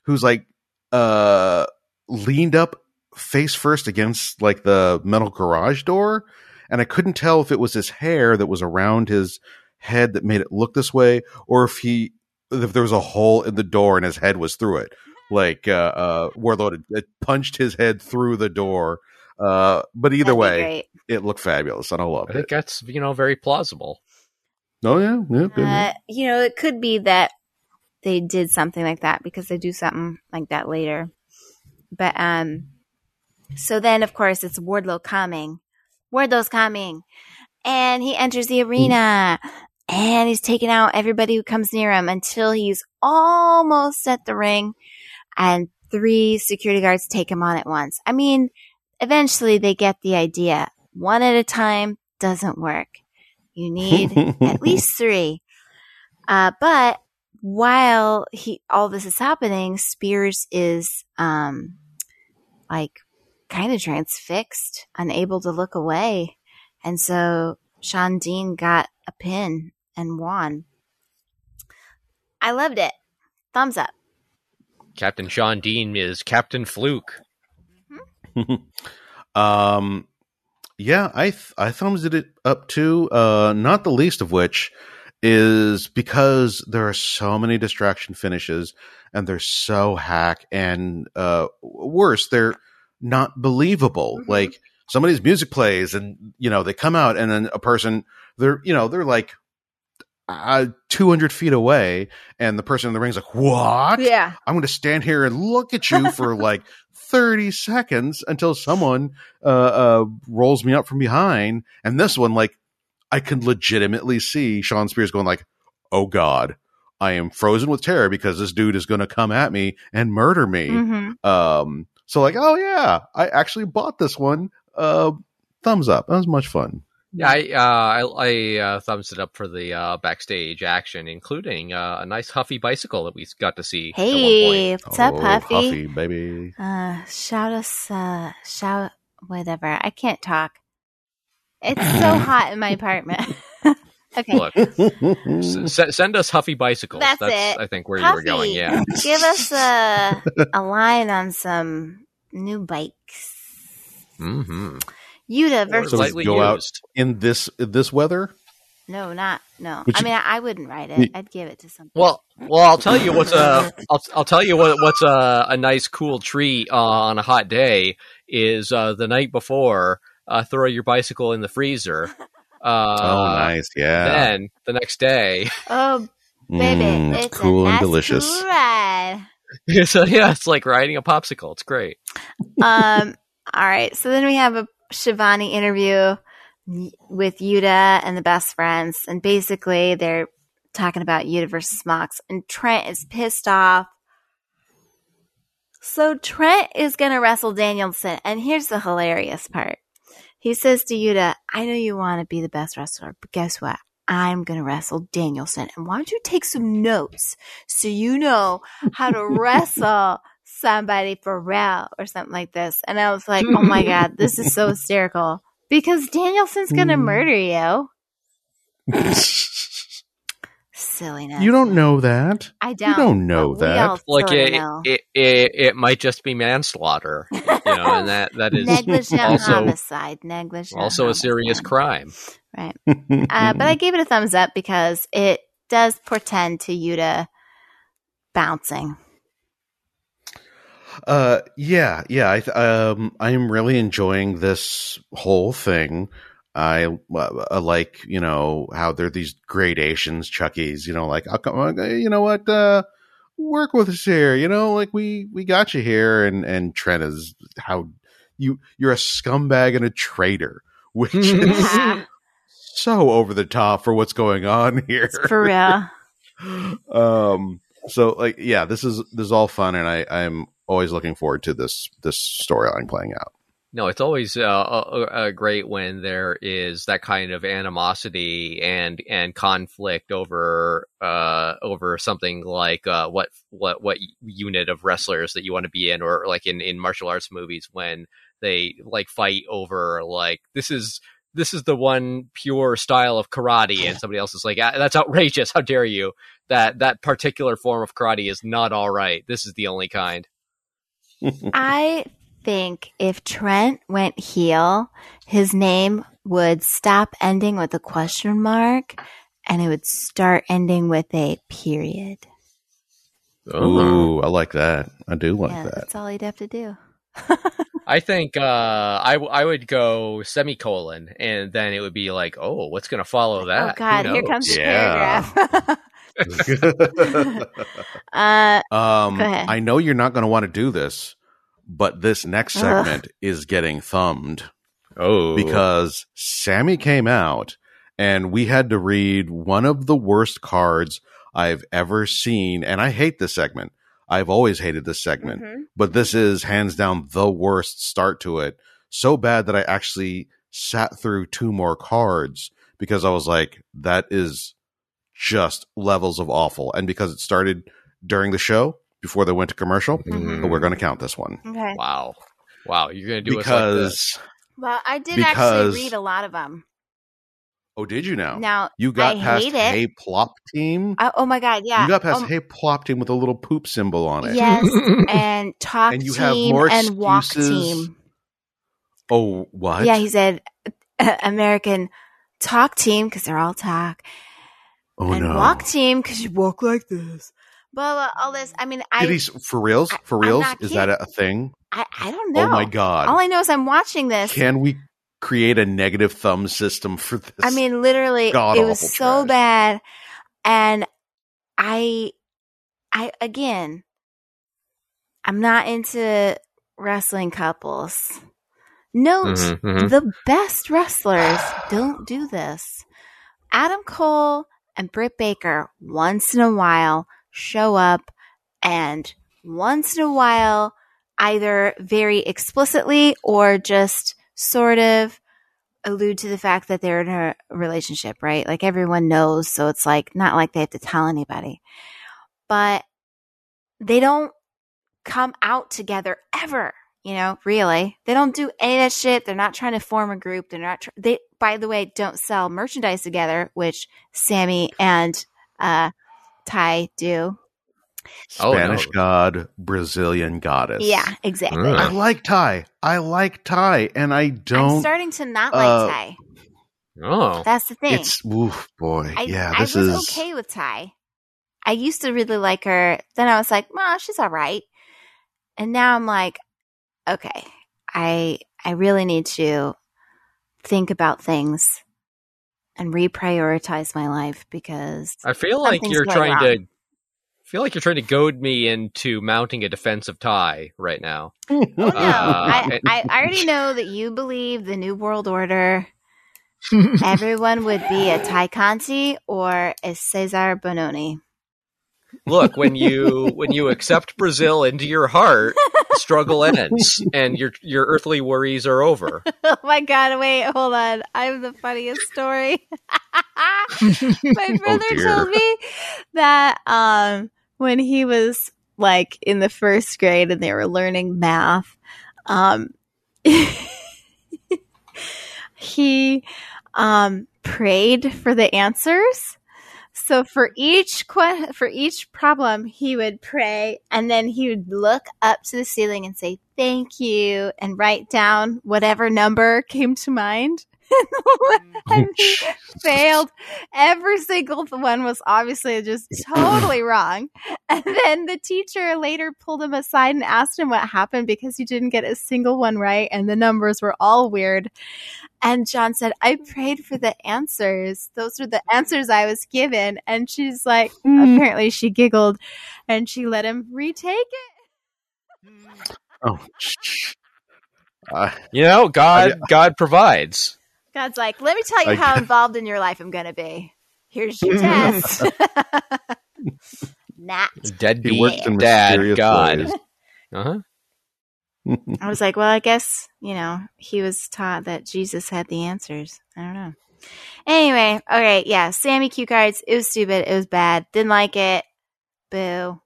who's like uh, leaned up face first against like the metal garage door, and I couldn't tell if it was his hair that was around his head that made it look this way, or if he if there was a hole in the door and his head was through it, like uh, uh, Wardlow had, punched his head through the door. Uh, but either that'd way, it looked fabulous, and I loved I think it. that's you know very plausible. Oh yeah, yeah, good. Uh, you know, it could be that they did something like that because they do something like that later. But um, so then of course it's Wardlow coming. Wardlow's coming, and he enters the arena, and he's taking out everybody who comes near him until he's almost at the ring, and three security guards take him on at once. I mean, eventually they get the idea. One at a time doesn't work. You need at least three. Uh, but while he all this is happening, Spears is um like kind of transfixed, unable to look away. And so Shawn Dean got a pin and won. I loved it. Thumbs up. Captain Shawn Dean is Captain Fluke. um, yeah, I th- I thumbs it up too. Uh, not the least of which is because there are so many distraction finishes and they're so hack and uh, worse, they're not believable. Mhm. Like somebody's music plays and you know they come out and then a person they're you know they're like uh, 200 feet away and the person in the ring's like what Yeah. I'm going to stand here and look at you for like 30 seconds until someone uh, uh, rolls me up from behind. And this one, like, I can legitimately see Shawn Spears going like, "Oh God, I am frozen with terror because this dude is going to come at me and murder me." hmm Um, so like, oh yeah, I actually bought this one. Uh, thumbs up. That was much fun. Yeah, I uh, I, I uh, thumbs it up for the uh, backstage action, including uh, a nice Huffy bicycle that we got to see. at one point. Hey, what's up, Oh, Huffy? Huffy, baby. Uh, shout us, uh, shout, whatever. I can't talk. It's so hot in my apartment. okay. Look, s- s- send us Huffy bicycles. That's it. I think where you were going. Yeah. Give us a, a line on some new bikes. Mm-hmm. Yuta versus. So we Lightly go out- In this this weather, no, not. No. Would I you- mean, I, I wouldn't write it. I'd give it to something. Well, well, I'll tell you what's a I'll, I'll tell you what what's a, a nice cool treat uh, on a hot day is uh, the night before uh, throw your bicycle in the freezer. Uh, oh nice, yeah, Then the next day, oh, baby. Mm, it's it's cool a and nice delicious. ride. so yeah, it's like riding a popsicle. It's great. um all right so then we have a Schiavone interview with yuta and the best friends and basically they're talking about yuta versus mox and trent is pissed off. So trent is gonna wrestle danielson and here's the hilarious part. He says to yuta i know you want to be the best wrestler but guess what? I'm gonna wrestle Danielson, and why don't you take some notes so you know how to wrestle somebody for real or something like this. And I was like, oh my God, this is so hysterical because Danielson's going to Mm. murder you. Silliness. you don't know that. I don't. don't know that. Like it, know. it, it, it might just be manslaughter, you know, and that that is negligent also homicide. Negligent. also a serious crime. Right. Uh, but I gave it a thumbs up because it does portend to Yuta bouncing. Uh, yeah, yeah. I th- um, I'm really enjoying this whole thing. I, uh, I like, you know, how there are these gradations, Chucky's. You know, like, I'll come, uh, you know what? Uh, work with us here. You know, like we we got you here, and and Trent is how you you're a scumbag and a traitor, which is so over the top for what's going on here. for real. um so like yeah this is this is all fun and i i'm always looking forward to this this storyline playing out No, it's always uh, uh, uh, great when there is that kind of animosity and and conflict over uh, over something like uh, what what what unit of wrestlers that you want to be in, or like in in martial arts movies when they like fight over like this is this is the one pure style of karate, and somebody else is like "Ah, that's outrageous. How dare you? That that particular form of karate is not all right. This is the only kind. I think if Trent went heel, his name would stop ending with a question mark and it would start ending with a period. ooh i like that i do like yeah, that that's all he'd have to do. I think uh, I w- I would go semicolon, and then it would be like, oh, what's going to follow that? oh God, here comes the Yeah. paragraph. uh, um Go ahead. i know you're not going to want to do this but this next Ugh. segment is getting thumbed Oh, because sammy came out and we had to read one of the worst cards i've ever seen and i hate this segment i've always hated this segment mhm. but this is hands down the worst start to it. So bad that I actually sat through two more cards because I was like, that is just levels of awful. And because it started during the show before they went to commercial, Mhm. but we're going to count this one Okay. wow, wow, you're going to do us like this. because Well, I did Because- actually read a lot of them. Oh, did you now? Now you got I past hate it. Hey Plop Team. I- oh my god, yeah. You got past Oh, Hey Plop Team with a little poop symbol on it. Yes, and talk And you have team more and walk team. Oh, what? Yeah, he said uh, American talk team because they're all talk, oh and no. walk team because you walk like this. Blah blah. All this. I mean, I Did he for reals? I- For reals? Is that a, thing? I, I don't know. Oh my god! All I know is I'm watching this. Can we create a negative thumb system for this? I mean, literally, it was awful so bad, and I, I again, I'm not into wrestling couples. Note Mhm, mhm. the best wrestlers don't do this. Adam Cole and Britt Baker once in a while show up and once in a while either very explicitly or just sort of allude to the fact that they're in a relationship, right? Like everyone knows, so it's like not like they have to tell anybody. But they don't come out together ever, you know, really. They don't do any of that shit. They're not trying to form a group. They're not, tr- they, by the way, don't sell merchandise together, which Sammy and, uh, Ty do. Oh, no. Spanish god, Brazilian goddess. Yeah, exactly. Mm. I like Ty. I like Ty, and I I'm don't. starting to not uh, like Ty. Oh, That's the thing. It's oof, boy. I, yeah, I this was is. okay with Ty. I used to really like her. Then I was like, well, she's all right. And now I'm like, okay, I I really need to think about things and reprioritize my life because I feel like you're trying wrong. to. I feel like you're trying to goad me into mounting a defensive tie right now. oh no, Uh, I, and- I I already know that you believe the new world order. Everyone would be a Ty Conti or a Cezar Bononi. Look, when you when you accept Brazil into your heart, struggle ends, and your your earthly worries are over. Oh my god, wait, hold on. I have the funniest story. my brother dear. told me that um when he was like in the first grade and they were learning math, um he um prayed for the answers. So for each que- for each problem, he would pray, and then he would look up to the ceiling and say "Thank you" and write down whatever number came to mind. and he failed. Every single one was obviously just totally wrong. And then the teacher later pulled him aside and asked him what happened because he didn't get a single one right, and the numbers were all weird. And John said, I prayed for the answers. Those are the answers I was given. And she's like, apparently she giggled and she let him retake it. Oh, uh, You know, God God provides. God's like, let me tell you I- how involved in your life I'm going to be. Here's your test. Not. Deadbeat he works in dad God. Uh-huh. I was like, well, I guess, you know, he was taught that Jesus had the answers. I don't know. Anyway, okay, yeah, Sammy Q cards. It was stupid. It was bad. Didn't like it. Boo.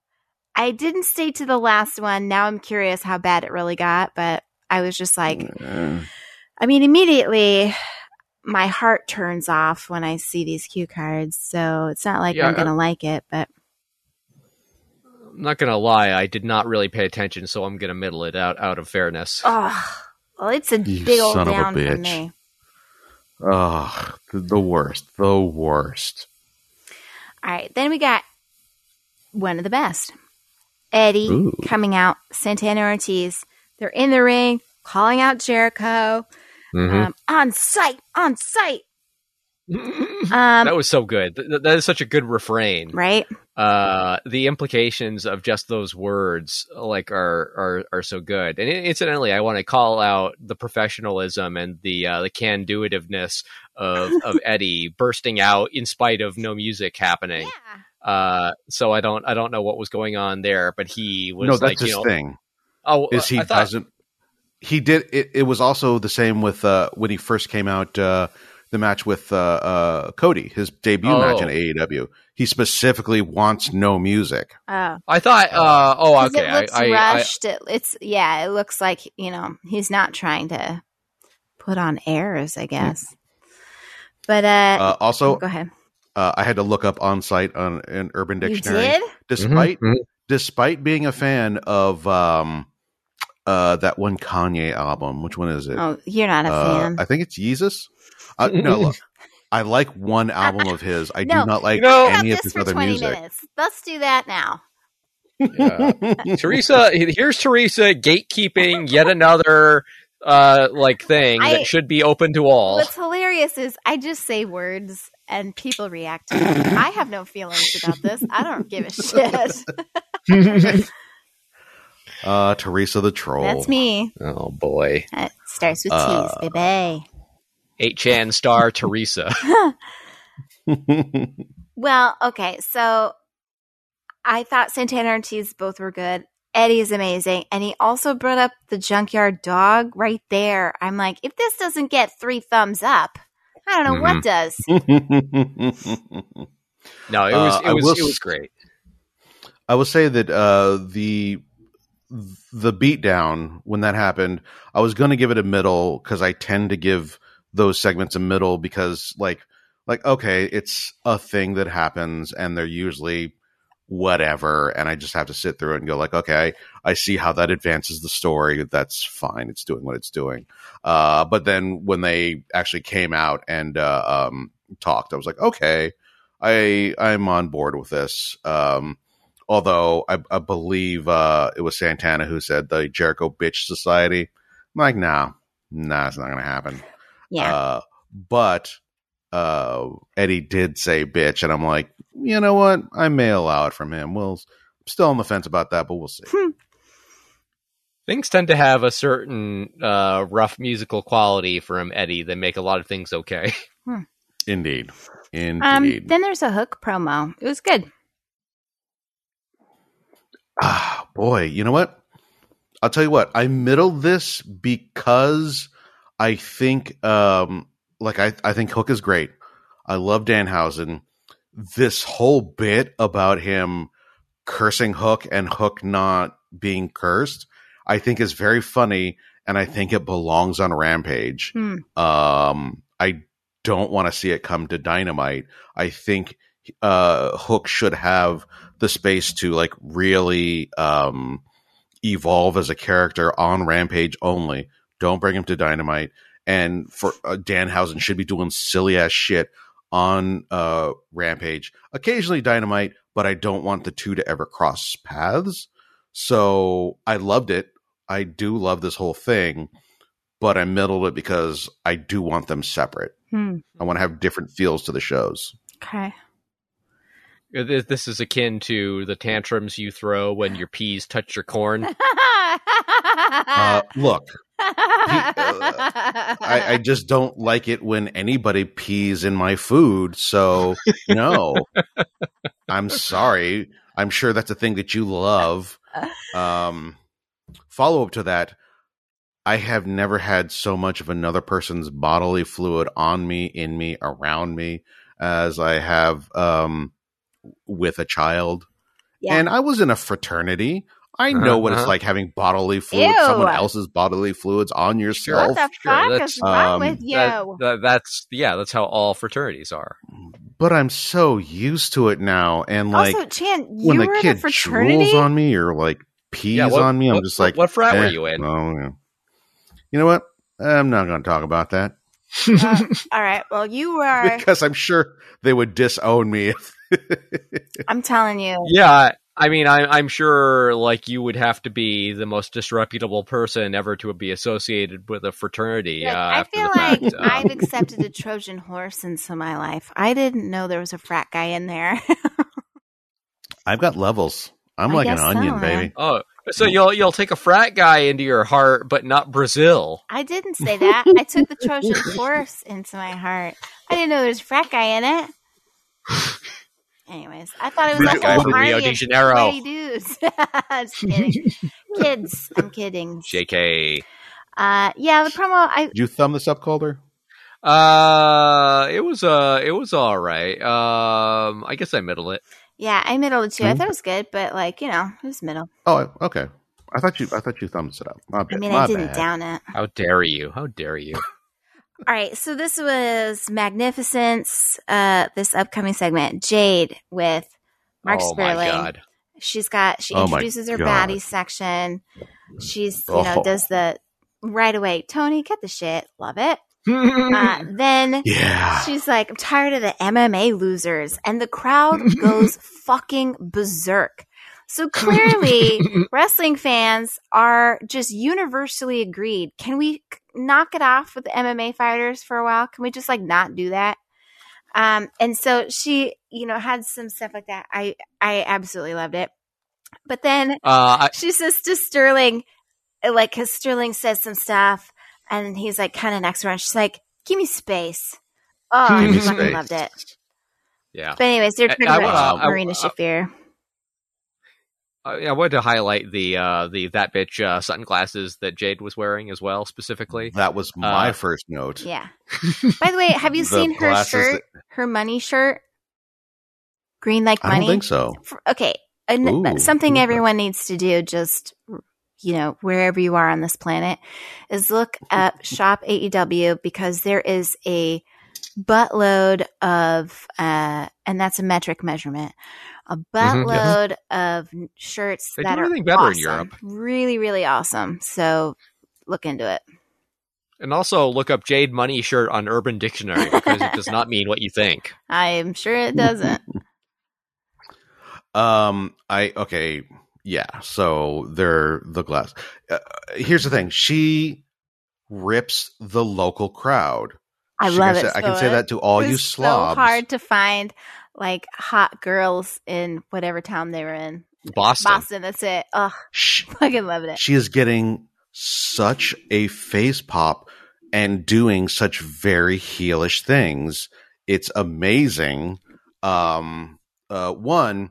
I didn't stay to the last one. Now I'm curious how bad it really got, but I was just like, Uh, I mean, immediately my heart turns off when I see these cue cards. So it's not like Yeah, I'm going to like it, but I'm not gonna lie, I did not really pay attention, so I'm gonna middle it out out of fairness. oh, well, it's a You big old son of a down for bitch. me. oh, the, the worst. The worst. All right, then we got one of the best. Eddie Ooh. coming out, Santana Ortiz. They're in the ring, calling out Jericho Mhm. um, on site, on site. Um, that was so good. Th- that is such a good refrain. right? uh the implications of just those words like are are are so good and incidentally i want to call out the professionalism and the uh the can do itiveness of of eddie bursting out in spite of no music happening Yeah. uh so i don't i don't know what was going on there but he was no, that's like his you know thing. oh Is he thought- doesn't? He did. It, it was also the same with uh, when he first came out. Uh, the match with uh, uh, Cody, his debut Oh. match in AEW. He specifically wants no music. Oh. i thought uh oh 'Cause okay It looks I, I, I rushed. it, it's yeah. It looks like you know he's not trying to put on airs. I guess. But uh, Uh, also, go ahead. uh, I had to look up on site on an Urban You Dictionary. did? Despite Mhm. despite being a fan of um, uh, that one Kanye album, which one is it? Oh, you're not a Uh, fan. I think it's Jesus. Uh, no, look, I like one album of his. I No, do not like You know- any of his for other 20 music. minutes. Let's do that now. Yeah. Teresa, here's Teresa gatekeeping yet another uh like thing I- that should be open to all. What's hilarious is I just say words and people react to it. I have no feelings about this. I don't give a shit. Uh, Teresa the Troll. That's me. oh boy. It starts with Uh, T's, baby. 8chan star Teresa. Well, okay, so I thought Santana and Ortiz both were good. Eddie is amazing. And he also brought up the junkyard dog right there. I'm like, if this doesn't get three thumbs up, I don't know what does. No, it was Uh, it I was will it was great. I will say that uh, the the beatdown when that happened, I was going to give it a middle because I tend to give those segments a middle because like like okay, it's a thing that happens and they're usually whatever, and I just have to sit through it and go like okay, I see how that advances the story. That's fine. It's doing what it's doing. Uh, but then when they actually came out and uh, um, talked, I was like okay, I I'm on board with this. Um, although I, I believe uh, it was Santana who said the Jericho Bitch Society. I'm like, nah, nah, it's not gonna happen. Yeah. Uh, but uh, Eddie did say bitch, and I'm like, you know what? I may allow it from him. We'll I'm still on the fence about that, but we'll see. Things tend to have a certain uh rough musical quality from Eddie that make a lot of things okay. Indeed, um, indeed. then there's a hook promo. It was good. Ah, boy, you know what? I'll tell you what. I middled this because I think, um, like I, I think Hook is great. I love Danhausen. This whole bit about him cursing Hook and Hook not being cursed, I think is very funny, and I think it belongs on Rampage. Hmm. Um, I don't want to see it come to Dynamite. I think uh, Hook should have the space to like really um, evolve as a character on Rampage only. Don't bring him to Dynamite. And for uh, Danhausen should be doing silly ass shit on uh, Rampage, occasionally Dynamite, but I don't want the two to ever cross paths. So I loved it. I do love this whole thing, but I middled it because I do want them separate. Hmm. I want to have different feels to the shows. Okay. This this is akin to the tantrums you throw when your peas touch your corn. Uh, look, I, I just don't like it when anybody pees in my food. So, no, I'm sorry. I'm sure that's a thing that you love. Um, follow up to that. I have never had so much of another person's bodily fluid on me, in me, around me as I have um, with a child. Yeah. And I was in a fraternity. I know what it's Uh-huh. like having bodily fluids, Ew. someone else's bodily fluids on yourself. what the Sure, fuck that's- is wrong um, with you? That- that- that's yeah, that's how all fraternities are. but I'm so used to it now, and like also, Chan, you when were the in a kid fraternity. drools on me or like pees Yeah, what- on me, I'm what- just like, what frat were eh, you in? Oh, yeah. You know what? I'm not going to talk about that Uh, all right. Well, you were. because I'm sure they would disown me. If I'm telling you. Yeah, I mean, I, I'm sure like you would have to be the most disreputable person ever to be associated with a fraternity. Look, uh, I feel the fact. like Uh, I've accepted a Trojan horse into my life. I didn't know there was a frat guy in there. I've got levels. I'm I like an guess so, onion, man. baby. oh, so you'll you'll take a frat guy into your heart, but not Brazil. I didn't say that. I took the Trojan horse into my heart. I didn't know there was a frat guy in it. Anyways, I thought it was like a guy from Rio army de Janeiro. dudes. Just kidding. Kids. I'm kidding. Jk. Uh, yeah, the promo. I Did you thumb this up, Calder? Uh, it was uh, it was all right. Um, I guess I middle it. yeah, I middled it too. I Mhm. thought it was good, but like you know, it was middle. Oh, okay. I thought you. I thought you thumbs it up. My I mean, My I didn't bad. down it. How dare you? How dare you? All right, so this was Magnificence, uh, this upcoming segment, Jade with Mark oh my Sterling. god. She's got she Oh introduces her God. baddie section. She's you know Oh. does the right away. Tony, get the shit, love it. Uh, then Yeah. she's like, I'm tired of the MMA losers, and the crowd goes fucking berserk. So clearly, wrestling fans are just universally agreed. Can we knock it off with the MMA fighters for a while? Can we just like not do that? Um, and so she, you know, had some stuff like that. I, I absolutely loved it. But then uh, I, she says to Sterling, like, because Sterling says some stuff, and he's like, kind of next to her, and she's like, "Give me space." Oh, I me fucking space. loved it. yeah. But anyways, they're I- talking I- about I- Marina I- Shafir. I, I wanted to highlight the uh, the that bitch uh, sunglasses that Jade was wearing as well, specifically. That was my Uh, first note. Yeah. By the way, have you seen her glasses shirt? Her money shirt, green like I money. don't think so. For- okay, and Ooh. something Okay. everyone needs to do, just you know, wherever you are on this planet, is look up Shop AEW because there is a buttload of, uh, and that's a metric measurement, a buttload of shirts Mm-hmm. They do that are everything better in. Europe. Really, really awesome. So look into it. And also look up Jade Money shirt on Urban Dictionary because it does not mean what you think. I'm sure it doesn't. Um, I okay, yeah. So they're the glass. Uh, here's the thing: she rips the local crowd. I She love can it. say- I can so say that to all It you was slobs. So hard to find like hot girls in whatever town they were in. Boston. Boston. That's it. Ugh, She, fucking loved it. she is getting such a face pop and doing such very heelish things. It's amazing. Um, uh, one,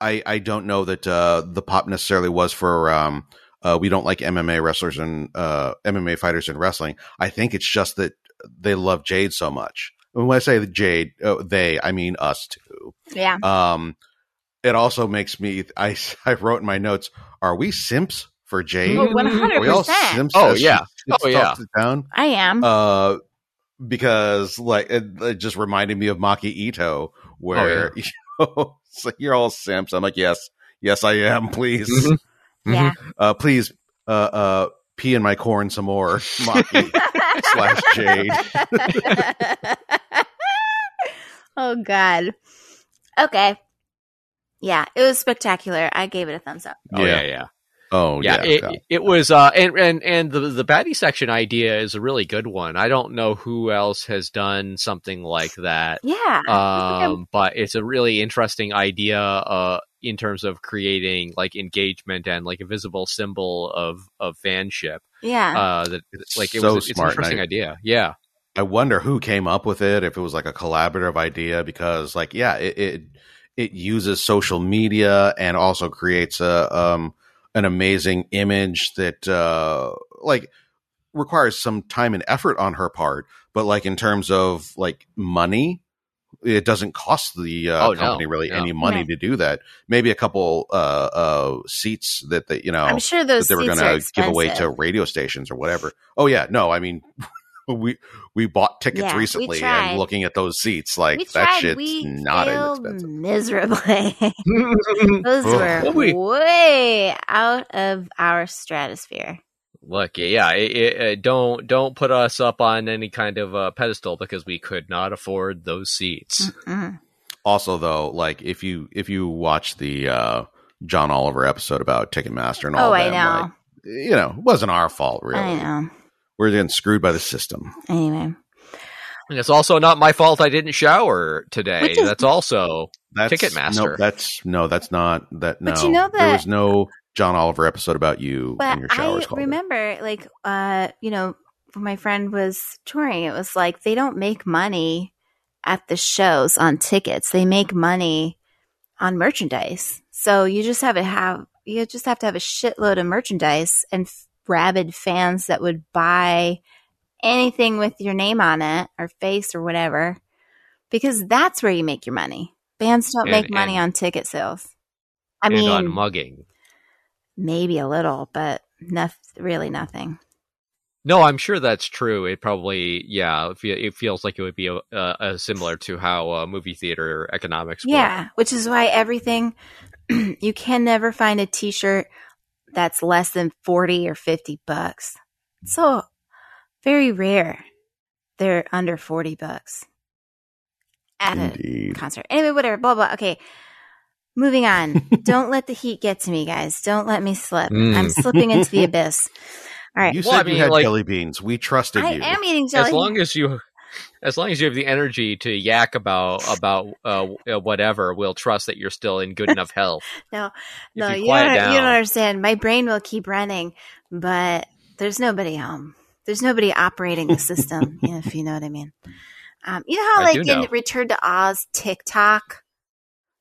I I don't know that uh, the pop necessarily was for um, uh, we don't like MMA wrestlers and uh, MMA fighters in wrestling. I think it's just that they love Jade so much. And when I say Jade, uh, they, I mean us too. Yeah. Um, it also makes me. I I wrote in my notes: Are we simps for Jade? Oh, one hundred we all percent. simps? Oh, yeah. Oh, yeah. talks down? I am. Uh, because like it, it just reminded me of Maki Itoh, where you know, it's like you're all simps. I'm like, yes, yes, I am. Please, Mhm. yeah. uh, please, uh, uh, pee in my corn some more, Maki. slash Jade. oh God. Okay. Yeah, it was spectacular. I gave it a thumbs up. Oh yeah, yeah. Oh yeah, yeah. it, yeah. it was uh and and and the the baddie section idea is a really good one. I don't know who else has done something like that. Yeah. Um but it's a really interesting idea uh in terms of creating like engagement and like a visible symbol of of fanship. yeah. Uh that like it So was it's an interesting I- idea. Yeah. I wonder who came up with it. If it was like a collaborative idea, because like yeah, it it, it uses social media and also creates a um an amazing image that uh like requires some time and effort on her part. But like in terms of like money, it doesn't cost the uh, Oh, no, company really no. any money Right. to do that. Maybe a couple uh uh seats that they you know I'm sure those that they were going to give away to radio stations or whatever. Oh yeah, no, I mean we we bought tickets Yeah, recently and looking at those seats like we that tried. shit's we not failed inexpensive. miserably. Those were we- way out of our stratosphere. Look, yeah, it, it, uh, don't don't put us up on any kind of uh, pedestal because we could not afford those seats. Mm-mm. Also though, like if you if you watch the uh John Oliver episode about Ticketmaster and all Oh, I know. like, you know, it wasn't our fault really. I know. We're getting screwed by the system. Anyway, And it's also not my fault I didn't shower today. Is- That's also That's Ticketmaster. No, that's no, that's not that. No, But you know that there was no John Oliver episode about you but and your showers. I called it. remember, like, uh, you know, when my friend was touring, it was like they don't make money at the shows on tickets; they make money on merchandise. So you just have to have you just have to have a shitload of merchandise and f- rabid fans that would buy anything with your name on it or face or whatever, because that's where you make your money. Bands don't And- make money on ticket sales. I and mean, on mugging. maybe a little, but noth- really nothing. No, I'm sure that's true. It probably, yeah, it, it feels like it would be a, a, a similar to how uh, movie theater economics. work. Yeah, which is why everything you can never find a t-shirt that's less than 40 or 50 bucks. So very rare. They're under 40 bucks at a concert. Anyway, whatever, blah blah. Okay. Moving on. Don't let the heat get to me, guys. Don't let me slip. Mm. I'm slipping into the abyss. All right. You Well, said I mean, you had like- jelly beans. We trusted I you. I am eating jelly. As long as you, as long as you have the energy to yak about about uh, uh, whatever, we'll trust that you're still in good enough health. no, no, you you, don't, you don't understand. My brain will keep running, but there's nobody home. There's nobody operating the system, if you know what I mean. Um, you know how, like, do in know. Return to Oz Tik-Tok,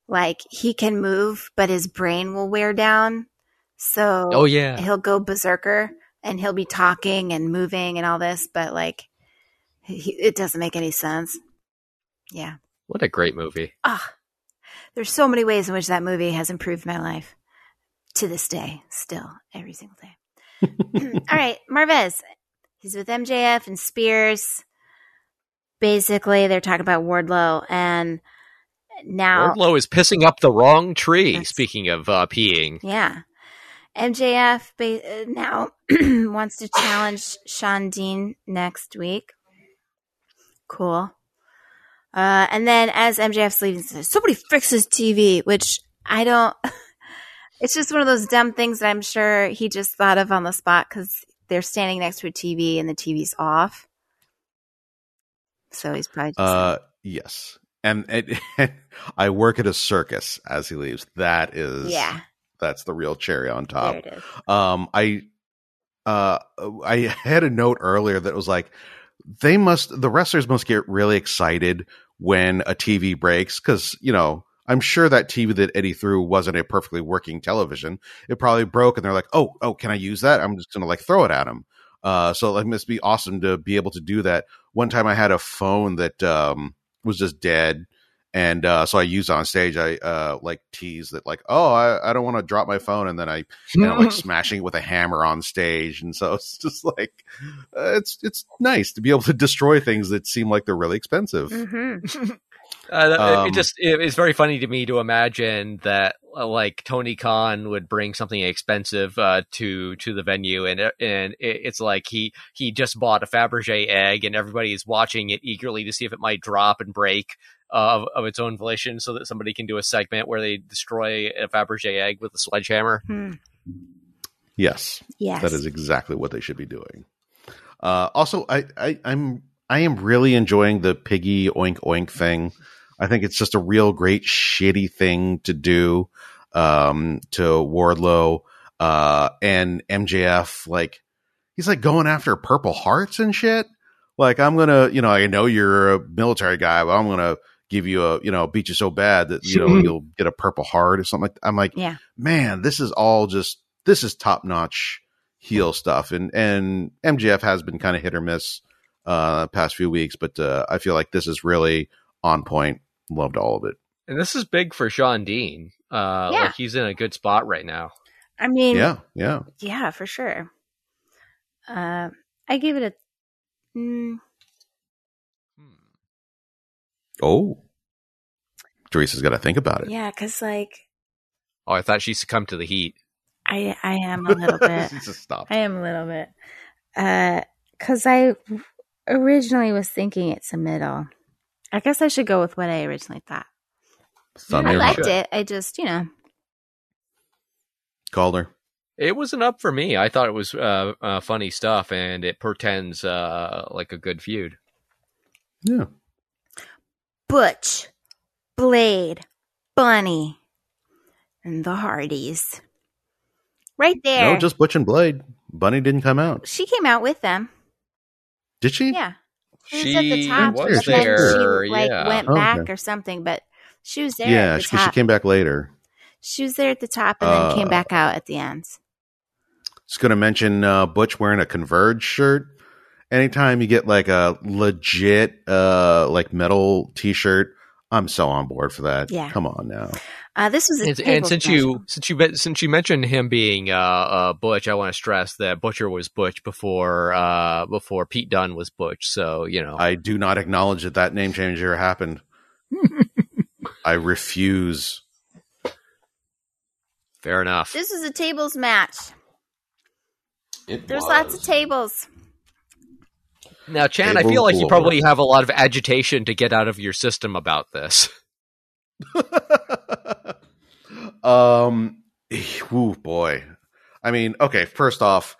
like, he can move, but his brain will wear down. So Oh yeah, he'll go berserker and he'll be talking and moving and all this, but, like, he, it doesn't make any sense. Yeah. what a great movie. Ah, there's so many ways in which that movie has improved my life to this day, still every single day. All right, Marvez. He's with MJF and Spears. Basically, they're talking about Wardlow, and now, Wardlow is pissing up the wrong tree. That's- Speaking of uh, peeing, yeah, MJF ba- uh, now wants to challenge Shawn Dean next week. Cool. Uh, and then as MJF's leaving, says, somebody fix his TV, which I don't. It's just one of those dumb things that I'm sure he just thought of on the spot because they're standing next to a TV and the TV's off. So he's probably just Uh, yes. And, and I work at a circus as he leaves. That is, yeah, that's the real cherry on top. Um, I, uh, I had a note earlier that was like, they must, the wrestlers must get really excited when a TV breaks because, you know, I'm sure that TV that Eddie threw wasn't a perfectly working television. It probably broke and they're like, oh, oh, can I use that? I'm just to like throw it at him. Uh, so it must be awesome to be able to do that. One time I had a phone that, um, was just dead. And, uh, so I used on stage, I, uh, like tease that like, oh, I, I don't want to drop my phone. And then I, you know, like smashing it with a hammer on stage. And so it's just like, uh, it's, it's nice to be able to destroy things that seem like they're really expensive. hmm Uh, Um, it just it, it's very funny to me to imagine that uh, like Tony Khan would bring something expensive uh, to to the venue, and and it, it's like he he just bought a Fabergé egg, and everybody is watching it eagerly to see if it might drop and break uh, of, of its own volition, so that somebody can do a segment where they destroy a Fabergé egg with a sledgehammer. Hmm. Yes. Yes. That is exactly what they should be doing. Uh, also, I, I, I'm I am really enjoying the piggy oink oink thing. I think it's just a real great shitty thing to do um, to Wardlow uh, and MJF. Like he's like going after Purple Hearts and shit. Like I'm gonna, you know, I know you're a military guy, but I'm gonna give you a, you know, beat you so bad that you know you'll get a Purple Heart or something. like I'm like, Yeah. man, this is all just this is top notch heel stuff, and and MJF has been kind of hit or miss uh past few weeks, but uh, I feel like this is really on point. Loved all of it. And this is big for Shawn Dean. Uh, Yeah. Like he's in a good spot right now. I mean, Yeah, yeah. Yeah, for sure. Uh, I gave it a. Mm, Oh, Teresa's got to think about it. yeah, because like Oh, I thought she succumbed to the heat. I I am a little bit. She just stopped. I am a little bit. Uh, because I originally was thinking it's a middle. I guess I should go with what I originally thought. Thunder I liked should. it. I just, you know, Calder. It wasn't up for me. I thought it was uh, uh, funny stuff, and it portends uh, like a good feud. Yeah. Butch, Blade, Bunny, and the Hardys. Right there. No, just Butch and Blade. Bunny didn't come out. she came out with them. Did she? Yeah. She was at the top, was but then there, she like yeah. went Okay. back or something. But she was there Yeah, at the she, she came back later. She was there at the top and then came Uh, back out at the end. Just going to mention uh, Butch wearing a Converge shirt. Anytime you get like a legit uh, like metal T-shirt, I'm so on board for that. Yeah. Come on now. Uh, this was a And, and since smash. you since you bet- since you mentioned him being uh, uh, Butch, I want to stress that Butcher was Butch before uh, before Pete Dunne was Butch. So you know, I do not acknowledge that that name change ever happened. I refuse. fair enough. this is a tables match. It There's lots of tables. Now, Chan, I feel like you probably have a lot of agitation to get out of your system about this. um, whoo, boy. I mean, okay. First off,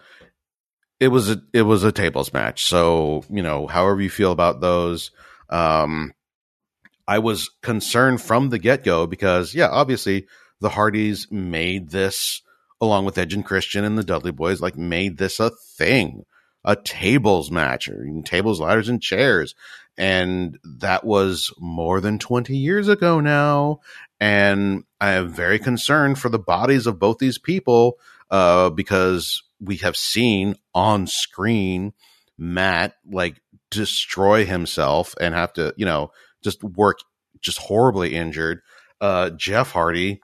it was a it was a tables match, so you know, however you feel about those, um, I was concerned from the get go because, yeah, obviously the Hardys made this along with Edge and Christian and the Dudley Boyz, like made this a thing, a tables match, or even tables, ladders, and chairs. And that was more than 20 years ago now. And I am very concerned for the bodies of both these people uh, because we have seen on screen Matt like destroy himself and have to, you know, just work just horribly injured. Uh, Jeff Hardy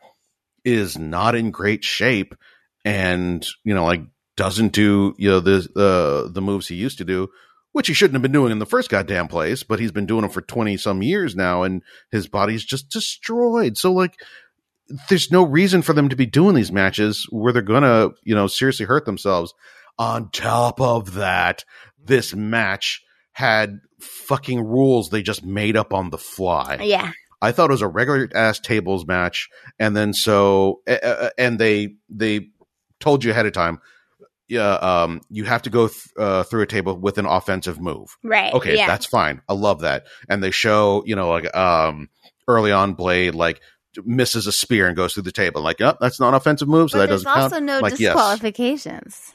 is not in great shape and, you know, like doesn't do, you know, the, uh, the moves he used to do, which he shouldn't have been doing in the first goddamn place, but he's been doing them for 20 some years now and his body's just destroyed. So like, there's no reason for them to be doing these matches where they're gonna, you know, seriously hurt themselves. On top of that, this match had fucking rules they just made up on the fly. Yeah. I thought it was a regular ass tables match, and then so uh, and they they told you ahead of time, yeah, um, you have to go th- uh, through a table with an offensive move. Right. Okay, Yeah. that's fine. I love that. And they show, you know, like um early on Blade like misses a spear and goes through the table. Like, oh, that's not an offensive move, so but that there's doesn't also count. no like, yes. disqualifications.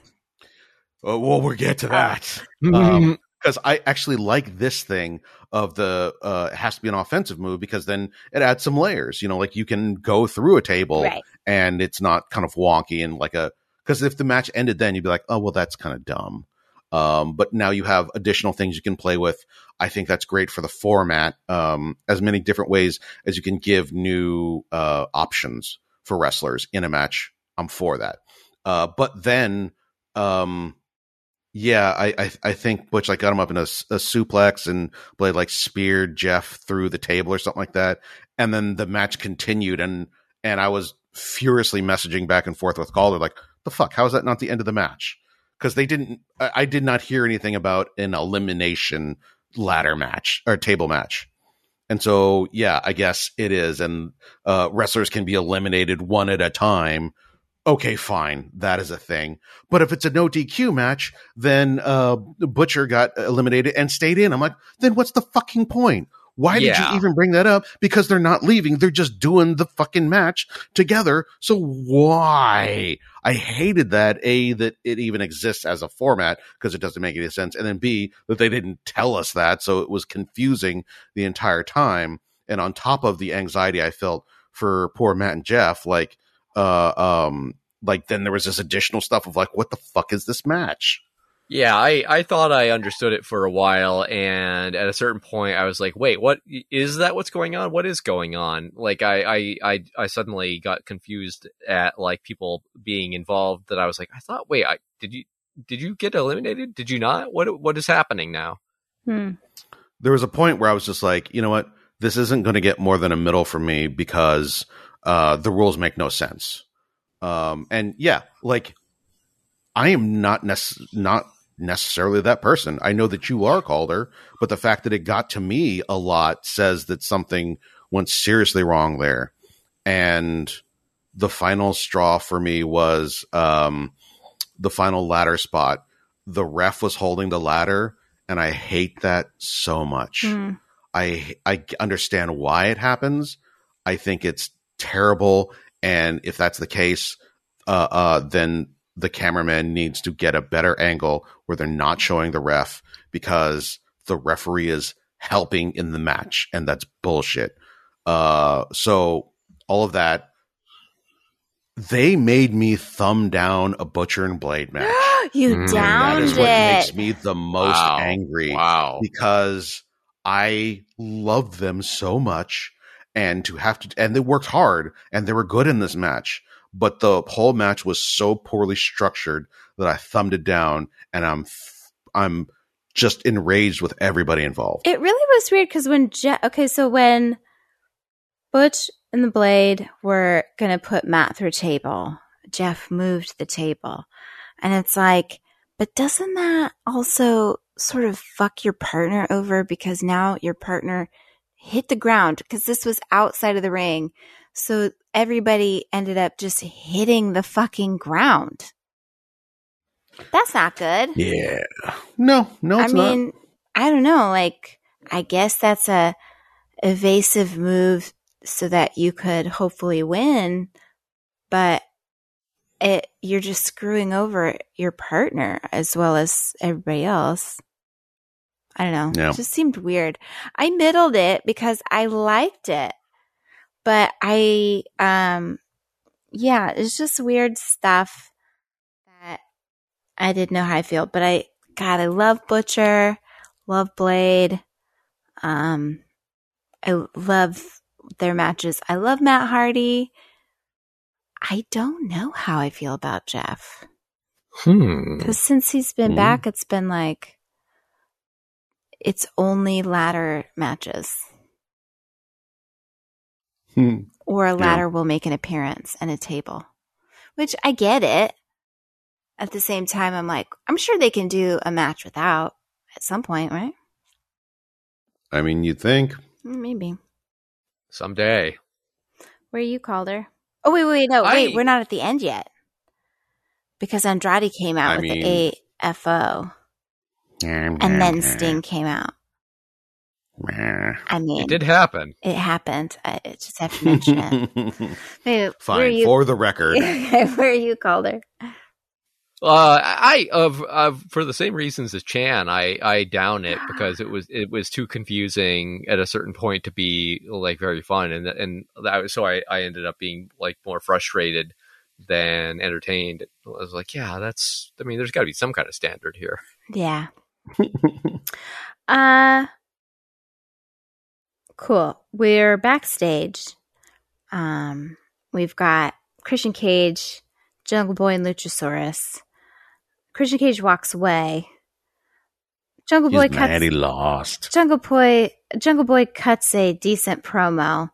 Oh, well, we'll get to Oh. that. Um, because I actually like this thing of the uh has to be an offensive move because then it adds some layers. You know, like you can go through a table Right. and it's not kind of wonky and like a because if the match ended then you'd be like, oh well, that's kind of dumb. Um, but now you have additional things you can play with. I think that's great for the format. Um, as many different ways as you can give new uh options for wrestlers in a match. I'm for that. Uh, but then um yeah, I, I I think Butch like got him up in a, a, suplex and Blade like speared Jeff through the table or something like that, and then the match continued and and I was furiously messaging back and forth with Calder like the fuck how is that not the end of the match because they didn't I, I did not hear anything about an elimination ladder match or table match. And so, yeah, I guess it is. And uh, wrestlers can be eliminated one at a time. Okay, fine. That is a thing. But if it's a no DQ match, then uh, Butcher got eliminated and stayed in. I'm like, then what's the fucking point? Why did you even bring that up? Because they're not leaving. They're just doing the fucking match together. So why? I hated that. A, that it even exists as a format because it doesn't make any sense. And then B, that they didn't tell us that. So it was confusing the entire time. And on top of the anxiety I felt for poor Matt and Jeff, like, uh, um, like then there was this additional stuff of like, what the fuck is this match? Yeah, I, I thought I understood it for a while, and at a certain point, I was like, "Wait, what is that? What's going on? What is going on?" Like, I, I, I, I suddenly got confused at like people being involved. That I was like, "I thought, wait, I did you did you get eliminated? Did you not? What what is happening now?" Hmm. there was a point where I was just like, you know what, this isn't going to get more than a middle for me because uh, the rules make no sense. Um, and yeah, like I am not nec- not necessarily that person. I know that you are Calder, but the fact that it got to me a lot says that something went seriously wrong there. And the final straw for me was um, the final ladder spot. The ref was holding the ladder, and I hate that so much. Hmm. I I understand why it happens. I think it's terrible, and if that's the case, uh, uh, then the cameraman needs to get a better angle where they're not showing the ref because the referee is helping in the match, and that's bullshit. Uh, so all of that, they made me thumb down a butcher and blade match. you Mm, that downed is what makes me the most Wow. angry Wow. because I love them so much. and to have to and they worked hard and they were good in this match but the whole match was so poorly structured that i thumbed it down and i'm i'm just enraged with everybody involved It really was weird because when Jeff, okay, so when Butch and the Blade were to put Matt through table, Jeff moved the table. And it's like, but doesn't that also sort of fuck your partner over because now your partner hit the ground because this was outside of the ring. So everybody ended up just hitting the fucking ground. That's not good. yeah no no I it's not mean, I don't know. Like, I guess that's a evasive move so that you could hopefully win, but it you're just screwing over your partner as well as everybody else. I don't know. Yeah. It just seemed weird. I middled it because I liked it, but I, um, yeah, it's just weird stuff that I didn't know how I feel. But I, God, I love Butcher, love Blade. Um, I love their matches. I love Matt Hardy. I don't know how I feel about Jeff Hmm. because since he's been Mhm. back, it's been like it's only ladder matches, Hmm. or a Yeah. ladder will make an appearance and a table, which I get it. At the same time, I'm like, I'm sure they can do a match without at some point, right? i mean you'd think Mm, Maybe. Someday. Where you called her? Oh wait, wait, no, wait. I- We're not at the end yet because Andrade came out I with mean- the AFO, and then Sting came out. I mean, It did happen. It happened. I I just have to mention it. Wait, where fine you? for the record where you called her? Uh, I of of for the same reasons as Chan, I I down it because it was it was too confusing at a certain point to be like very fun, and and that was, so I I ended up being like more frustrated than entertained. I was like, yeah, that's. I mean, there's got to be some kind of standard here. Yeah. uh cool. We're backstage. Um we've got Christian Cage, Jungle Boy and Luchasaurus. Christian Cage walks away. Jungle Boy He's cuts mad he lost Jungle Boy Jungle Boy cuts a decent promo,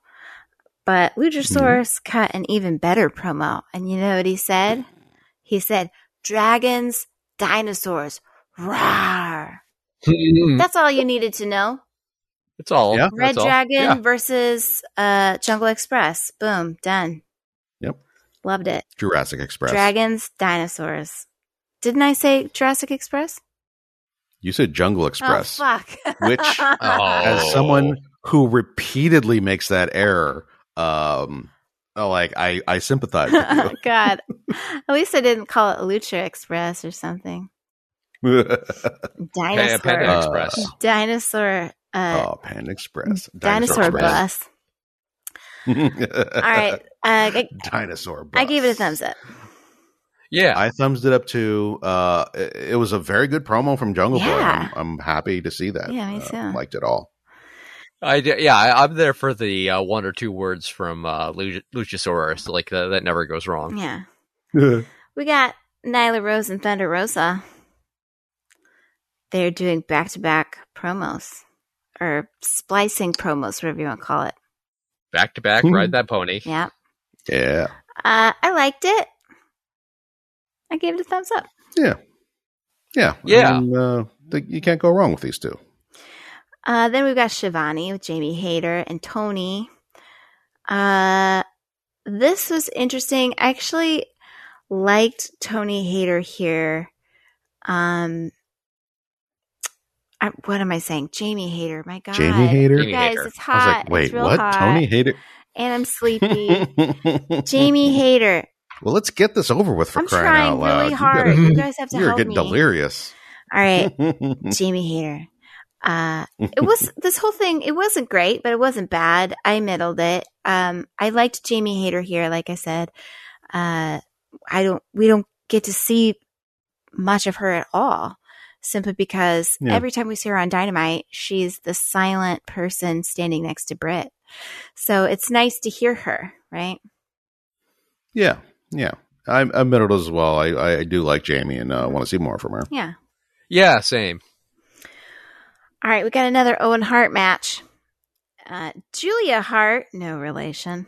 but Luchasaurus cut an even better promo. And you know what he said? He said, "Dragons, dinosaurs, rawr." That's all you needed to know. It's all. Yeah. Red that's all. Dragon Yeah. versus uh, Jungle Express. Boom, done. Yep. Loved it. Jurassic Express. Dragons, dinosaurs. Didn't I say Jurassic Express? You said Jungle Express. Oh fuck. Which, Oh. As someone who repeatedly makes that error, um, oh, like I, I sympathize with God. At least I didn't call it Lucha Express or something. You. Dinosaur. Panda Uh, Express. dinosaur. Uh, oh, Panda Express. dinosaur Express. bus. All right. Uh, I, Dinosaur bus. I gave it a thumbs up. Yeah. I thumbs it up too. Uh, it, it was a very good promo from Jungle Boy. Yeah. I'm, I'm happy to see that. Yeah, me Uh, too. liked it all. I yeah, I, I'm there for the uh, one or two words from uh, Luch- Luchasaurus. Like uh, that never goes wrong. Yeah. We got Nyla Rose and Thunder Rosa. They're doing back to back promos or splicing promos, whatever you want to call it. Back to back, ride that pony. Yeah. yeah. Uh, I liked it. I gave it a thumbs up. Yeah. Yeah. Yeah. I mean, uh, th- you can't go wrong with these two. Uh, then we've got Schiavone with Jamie Hayter and Tony. Uh, this was interesting. I actually liked Tony Hayter here. Um, I, what am I saying? Jamie Hayter. My God, Jamie Hayter? Jamie guys, Hayter. it's I hot. was like, wait, it's real what? hot, Tony Hayter? and I'm sleepy. Jamie Hayter. Well, let's get this over with for I'm crying trying out loud. really You hard. gotta- You guys have to You're help getting me. delirious. All right. Jamie Hayter. Uh, it was this whole thing. It wasn't great, but it wasn't bad. I middled it. Um, I liked Jamie Hayter here. Like I said, uh, I don't. We don't get to see much of her at all, simply because Yeah. every time we see her on Dynamite, she's the silent person standing next to Britt. So it's nice to hear her, right? Yeah, yeah. I'm admit it as well. I, I, I do like Jamie and uh, want to see more from her. Yeah. Yeah, same. All right, we got another Owen Hart match. Uh, Julia Hart, no relation.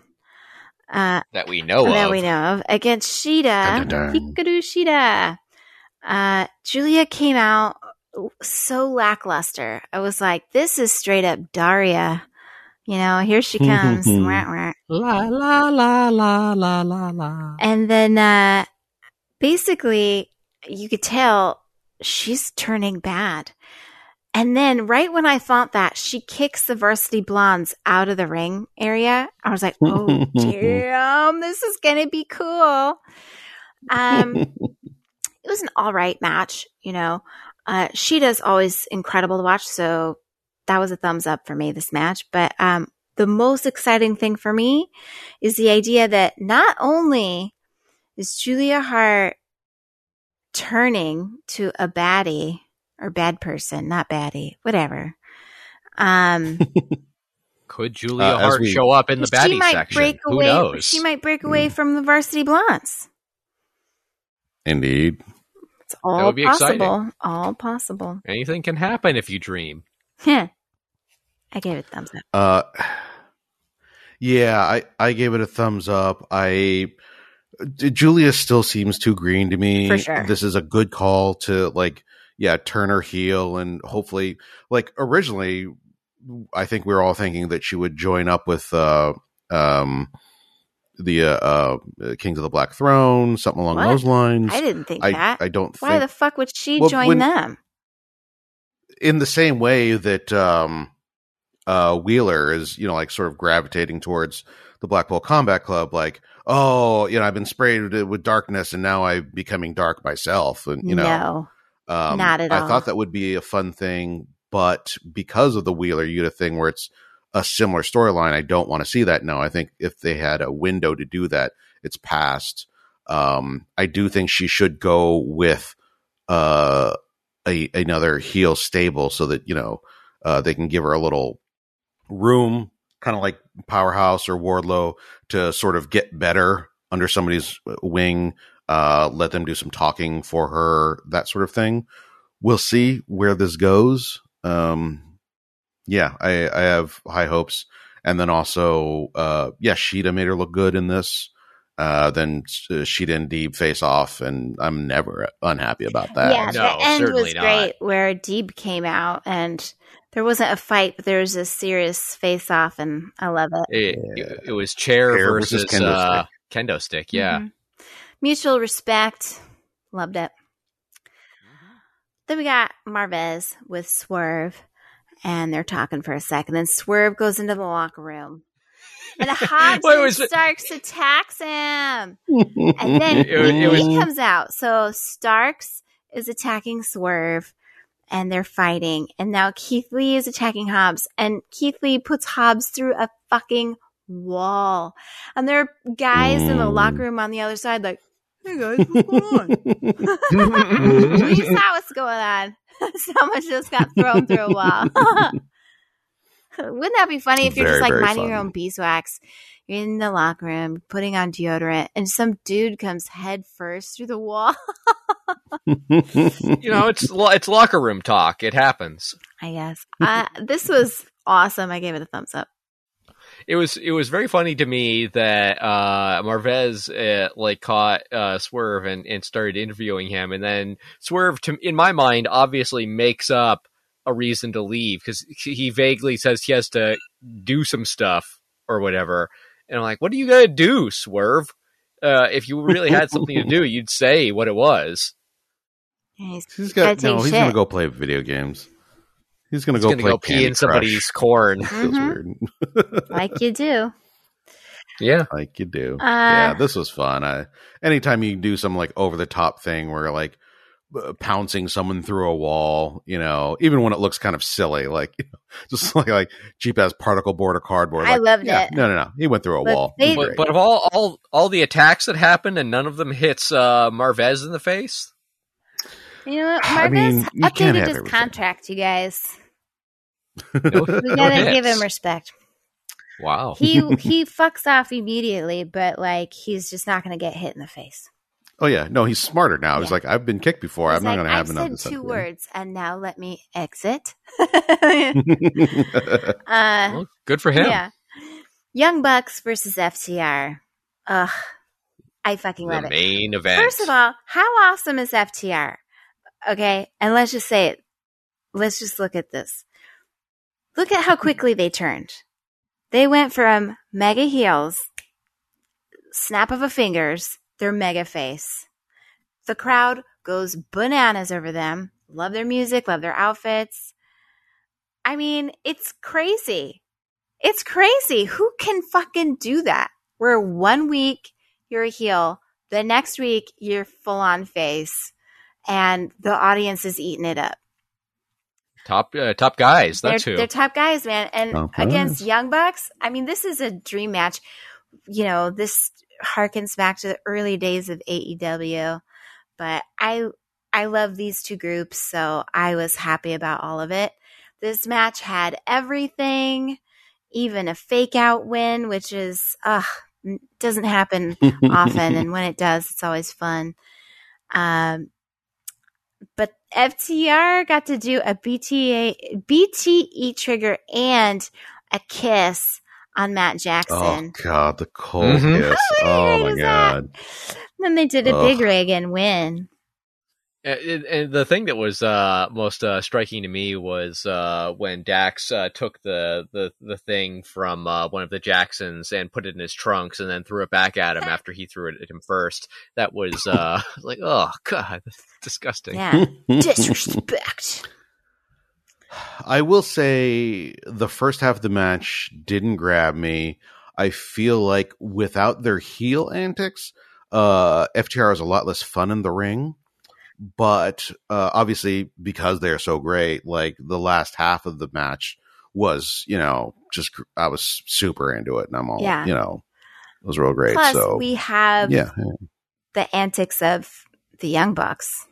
Uh, That we know that of. That we know of against Shida. Dun, dun, dun. Hikaru Shida. Uh, Julia came out so lackluster. I was like, this is straight up Daria. You know, here she comes. La la la la la la la. and then uh, basically, you could tell she's turning bad. And then, right when I thought that, she kicks the varsity blondes out of the ring area. I was like, oh, damn, this is going to be cool. Um, it was an all right match, you know. Uh, Shida's always incredible to watch, so that was a thumbs up for me this match. But um, the most exciting thing for me is the idea that not only is Julia Hart turning to a baddie or bad person, not baddie, whatever. Um, Could Julia Uh, Hart we- show up in the she baddie might section? break Who away. knows? She might break away from the varsity blondes. Indeed. It's all would be exciting. possible. All possible. Anything can happen if you dream. Heh. I gave it a thumbs up. Uh, yeah, I, I gave it a thumbs up. I Julia still seems too green to me. For sure. This is a good call to like, yeah, turn her heel and hopefully, like originally, I think we were all thinking that she would join up with uh, um, the uh, uh, Kings of the Black Throne, something along What? those lines. I didn't think I, that. I don't Why think the fuck would she Well, join when- them? in the same way that um uh Wheeler is, you know, like sort of gravitating towards the Blackpool Combat Club, like, oh, you know, I've been sprayed with, darkness and now I'm becoming dark myself. And you know, no. um not at I all. thought that would be a fun thing, but because of the Wheeler Yuta thing where it's a similar storyline, I don't want to see that now. I think if they had a window to do that, it's past. Um, I do think she should go with uh a another heel stable so that you know uh, they can give her a little room, kind of like Powerhouse or Wardlow, to sort of get better under somebody's wing. Uh, let them do some talking for her, that sort of thing. We'll see where this goes. Um, yeah, I, I have high hopes. And then also, uh, yeah, Shida made her look good in this. Uh, then uh, Shida and Deeb face off, and I'm never unhappy about that. yeah, No, the end was not. great where Deeb came out and there wasn't a fight, but there was a serious face off, and I love it. It, it, it was chair, Chair versus versus, kendo uh, kendo stick. Yeah. Mhm. Mutual respect. Loved it. Then we got Marvez with Swerve, and they're talking for a second. Then Swerve goes into the locker room. And Hobbs Wait, and was it- Starks attacks him. And then It it was- he comes out. So Starks is attacking Swerve and they're fighting. And now Keith Lee is attacking Hobbs. And Keith Lee puts Hobbs through a fucking wall. And there are guys in the Mm. locker room on the other side, like, hey guys, what's going on? we saw what's going on. Someone just got thrown through a wall. Wouldn't that be funny if you're Very, just like very minding your own beeswax? You're in the locker room putting on deodorant, and some dude comes head first through the wall. You know, it's it's locker room talk. It happens. I guess uh, this was awesome. I gave it a thumbs up. It was it was very funny to me that uh, Marvez uh, like caught uh, Swerve and, and started interviewing him, and then Swerve, to, in my mind, obviously makes up a reason to leave because he vaguely says he has to do some stuff or whatever, and I'm like, what are you gonna do, Swerve? Uh, if you really had something to do, you'd say what it was. He's He's Gotta no. take He's gonna go play video games. He's gonna He's go gonna play go pee Candy in somebody's Crush. corn. Feels Mhm. weird. like you do. Yeah, like you do. Uh, yeah, this was fun. I, anytime you do some like over the top thing where like uh, pouncing someone through a wall, you know, even when it looks kind of silly, like you know, just like like cheap ass particle board or cardboard. I loved yeah, it. No, no, no. He went through a But wall. they- but, but of all all all the attacks that happened, and none of them hits uh, Marvez in the face. You know what? I mean, you can't updated have his everything. contract, you guys. We no gotta hits. give him respect. Wow. He he fucks off immediately, but like he's just not going to get hit in the face. Oh yeah, no, he's smarter now. He's like, I've been kicked before. He's I'm not like, going to have I've another. said two words, and now let me exit. Uh, Well, good for him. yeah, Young Bucks versus FTR. Ugh, I fucking The love it. main event. First of all, how awesome is FTR? Okay, and let's just say it. Let's just look at this. Look at how mm-hmm. quickly they turned. They went from mega heels, snap of a fingers, they're mega face. The crowd goes bananas over them. Love their music, love their outfits. I mean, it's crazy. It's crazy. Who can fucking do that? Where one week you're a heel, the next week you're full on face, and the audience is eating it up. top uh, top guys. They're, That's who. they're top guys, man. And Top against guys. Young Bucks, I mean, this is a dream match. You know, this harkens back to the early days of AEW, but I I love these two groups, so I was happy about all of it. This match had everything, even a fake out win, which is uh doesn't happen often, and when it does, it's always fun. Um, but FTR got to do a BTA BTE trigger and a kiss on Matt oh Jackson. god, the cold Mhm. kiss. How Oh my is that? god. Then they did a Ugh. big rig and win. And, and the thing that was uh, most uh, striking to me was uh, when Dax uh, took the, the, the thing from uh, one of the Jacksons and put it in his trunks and then threw it back at him after he threw it at him first. That was uh, like, oh god, disgusting. Yeah, disrespect. I will say the first half of the match didn't grab me. I feel like without their heel antics, uh, FTR is a lot less fun in the ring. But uh, obviously, because they're so great, like the last half of the match was, you know, just I was super into it, and I'm all, Yeah. you know, it was real great. Plus, so we have yeah, the antics of the Young Bucks.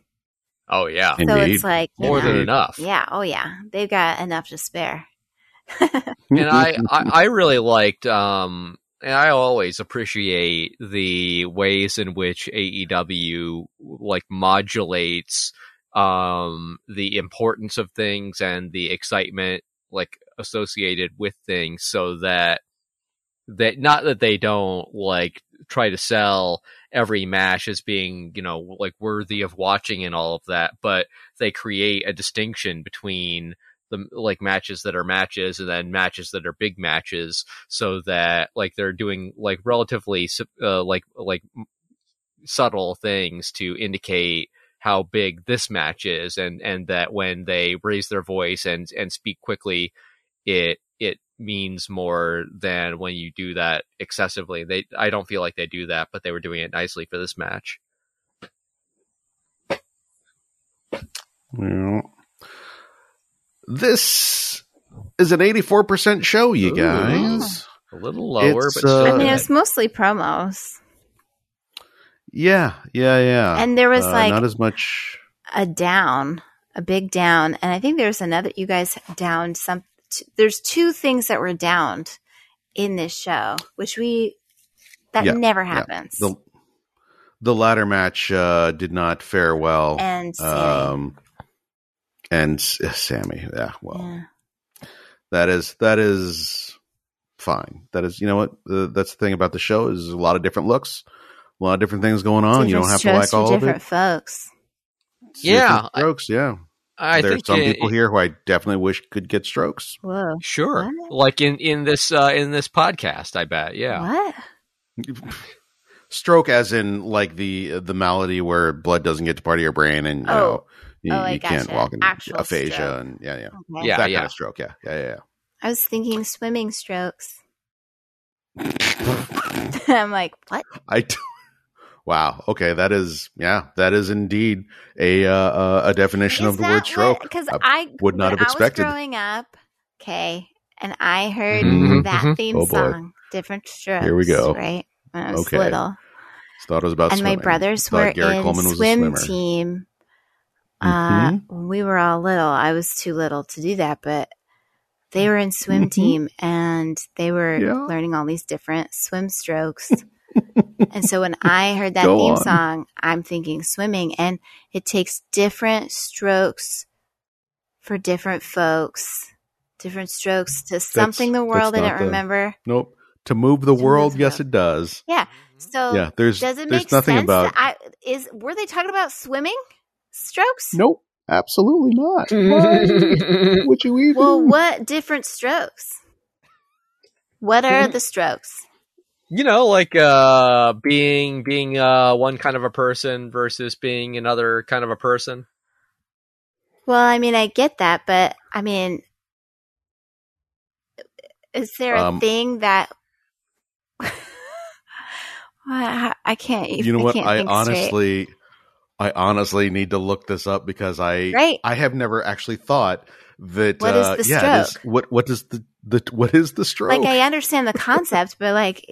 Oh yeah, So Indeed. it's like more know, than enough. Yeah, oh yeah, they've got enough to spare. and I, I I really liked um and I always appreciate the ways in which AEW like modulates um the importance of things and the excitement like associated with things so that that not that they don't like try to sell every match as being you know like worthy of watching and all of that but they create a distinction between the like matches that are matches and then matches that are big matches so that like they're doing like relatively uh, like like subtle things to indicate how big this match is and and that when they raise their voice and and speak quickly it it means more than when you do that excessively they i don't feel like they do that but they were doing it nicely for this match Yeah. This is an 84% show, you Ooh. guys. a little lower It's, but still uh, I mean, good. it was mostly promos, Yeah, yeah, yeah. and there was Uh, like not as much. a down, a big down, and I think there's another. You guys downed some. T- there's two things that were downed in this show, which we that Yeah, never yeah. happens. The the ladder match uh, did not fare well. and Sammy. um, and S- Sammy, yeah, well, yeah. that is that is fine. That is, you know what? Uh, that's the thing about the show is a lot of different looks, a lot of different things going on. you don't have to like for all of different it. folks. It's Yeah, different I- strokes. yeah, i there's think some it- people here who I definitely wish could get strokes. Whoa. Sure. What? Like in in this uh in this podcast, I bet. Yeah. What? Stroke, as in like the the malady where blood doesn't get to part of your brain, and you Oh. know you, Oh, I you can't gotcha. walk in Actual aphasia, stroke. and yeah, yeah, Okay. Yeah, that yeah. kind of stroke. Yeah, yeah, yeah. I was thinking swimming strokes. I'm like, what? I. d- Wow. Okay, that is yeah, that is indeed a uh, uh, a definition of the word stroke. Because I I would not have expected. I was growing up, okay, and I heard Mhm, that mhm. theme Oh, song, different strokes. Here we go. Right when I was Okay. little, Thought it was about and my brothers Thought were Gary in Coleman was a swim swimmer. Team. Uh, when we were all little, I was too little to do that, but they were in swim Mhm. team and they were Yeah. learning all these different swim strokes. and so when I heard that Go theme on. song, I'm thinking swimming and it takes different strokes for different folks, different strokes to something the world that's didn't the- remember. Nope. To move the To world, move yes, the- it does. Yeah. So Yeah, there's does it there's make nothing sense? about. I is were they talking about swimming strokes? Nope, absolutely not. Why would you even? Well, what different strokes? What are the strokes? you know, like uh, being being uh, one kind of a person versus being another kind of a person. Well, I mean, I get that, but I mean, is there a Um, thing that I I can't even? you know what? can't I think straight. Honestly, I honestly need to look this up because I Right. I have never actually thought that. What is uh, the yeah, this- stroke? what what does the the what is the stroke? like I understand the concept, but like,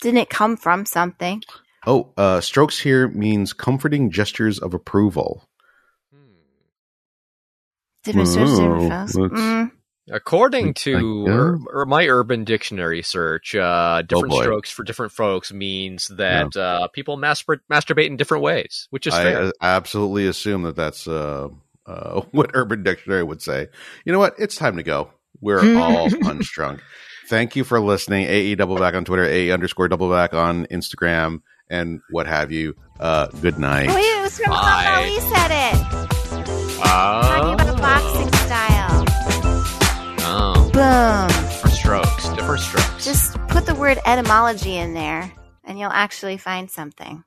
didn't it come from something? oh, uh, strokes here means comforting gestures of approval. Different strokes, different Oh, folks. Mm. According to I- ur- ur- my Urban Dictionary search, uh, different Oh, strokes for different folks means that uh, people mastur- masturbate in different ways, which is I fair. uh, absolutely assume that that's uh, uh, what Urban Dictionary would say. You know what? It's time to go. We're all punch drunk. Thank you for listening. AE double back on Twitter, AE underscore double back on Instagram, and what have you. Uh, good night. Oh, yeah, it was from Bye. how we said it. Talking about boxing style. Boom. different strokes, different strokes. Just put the word etymology in there, and you'll actually find something.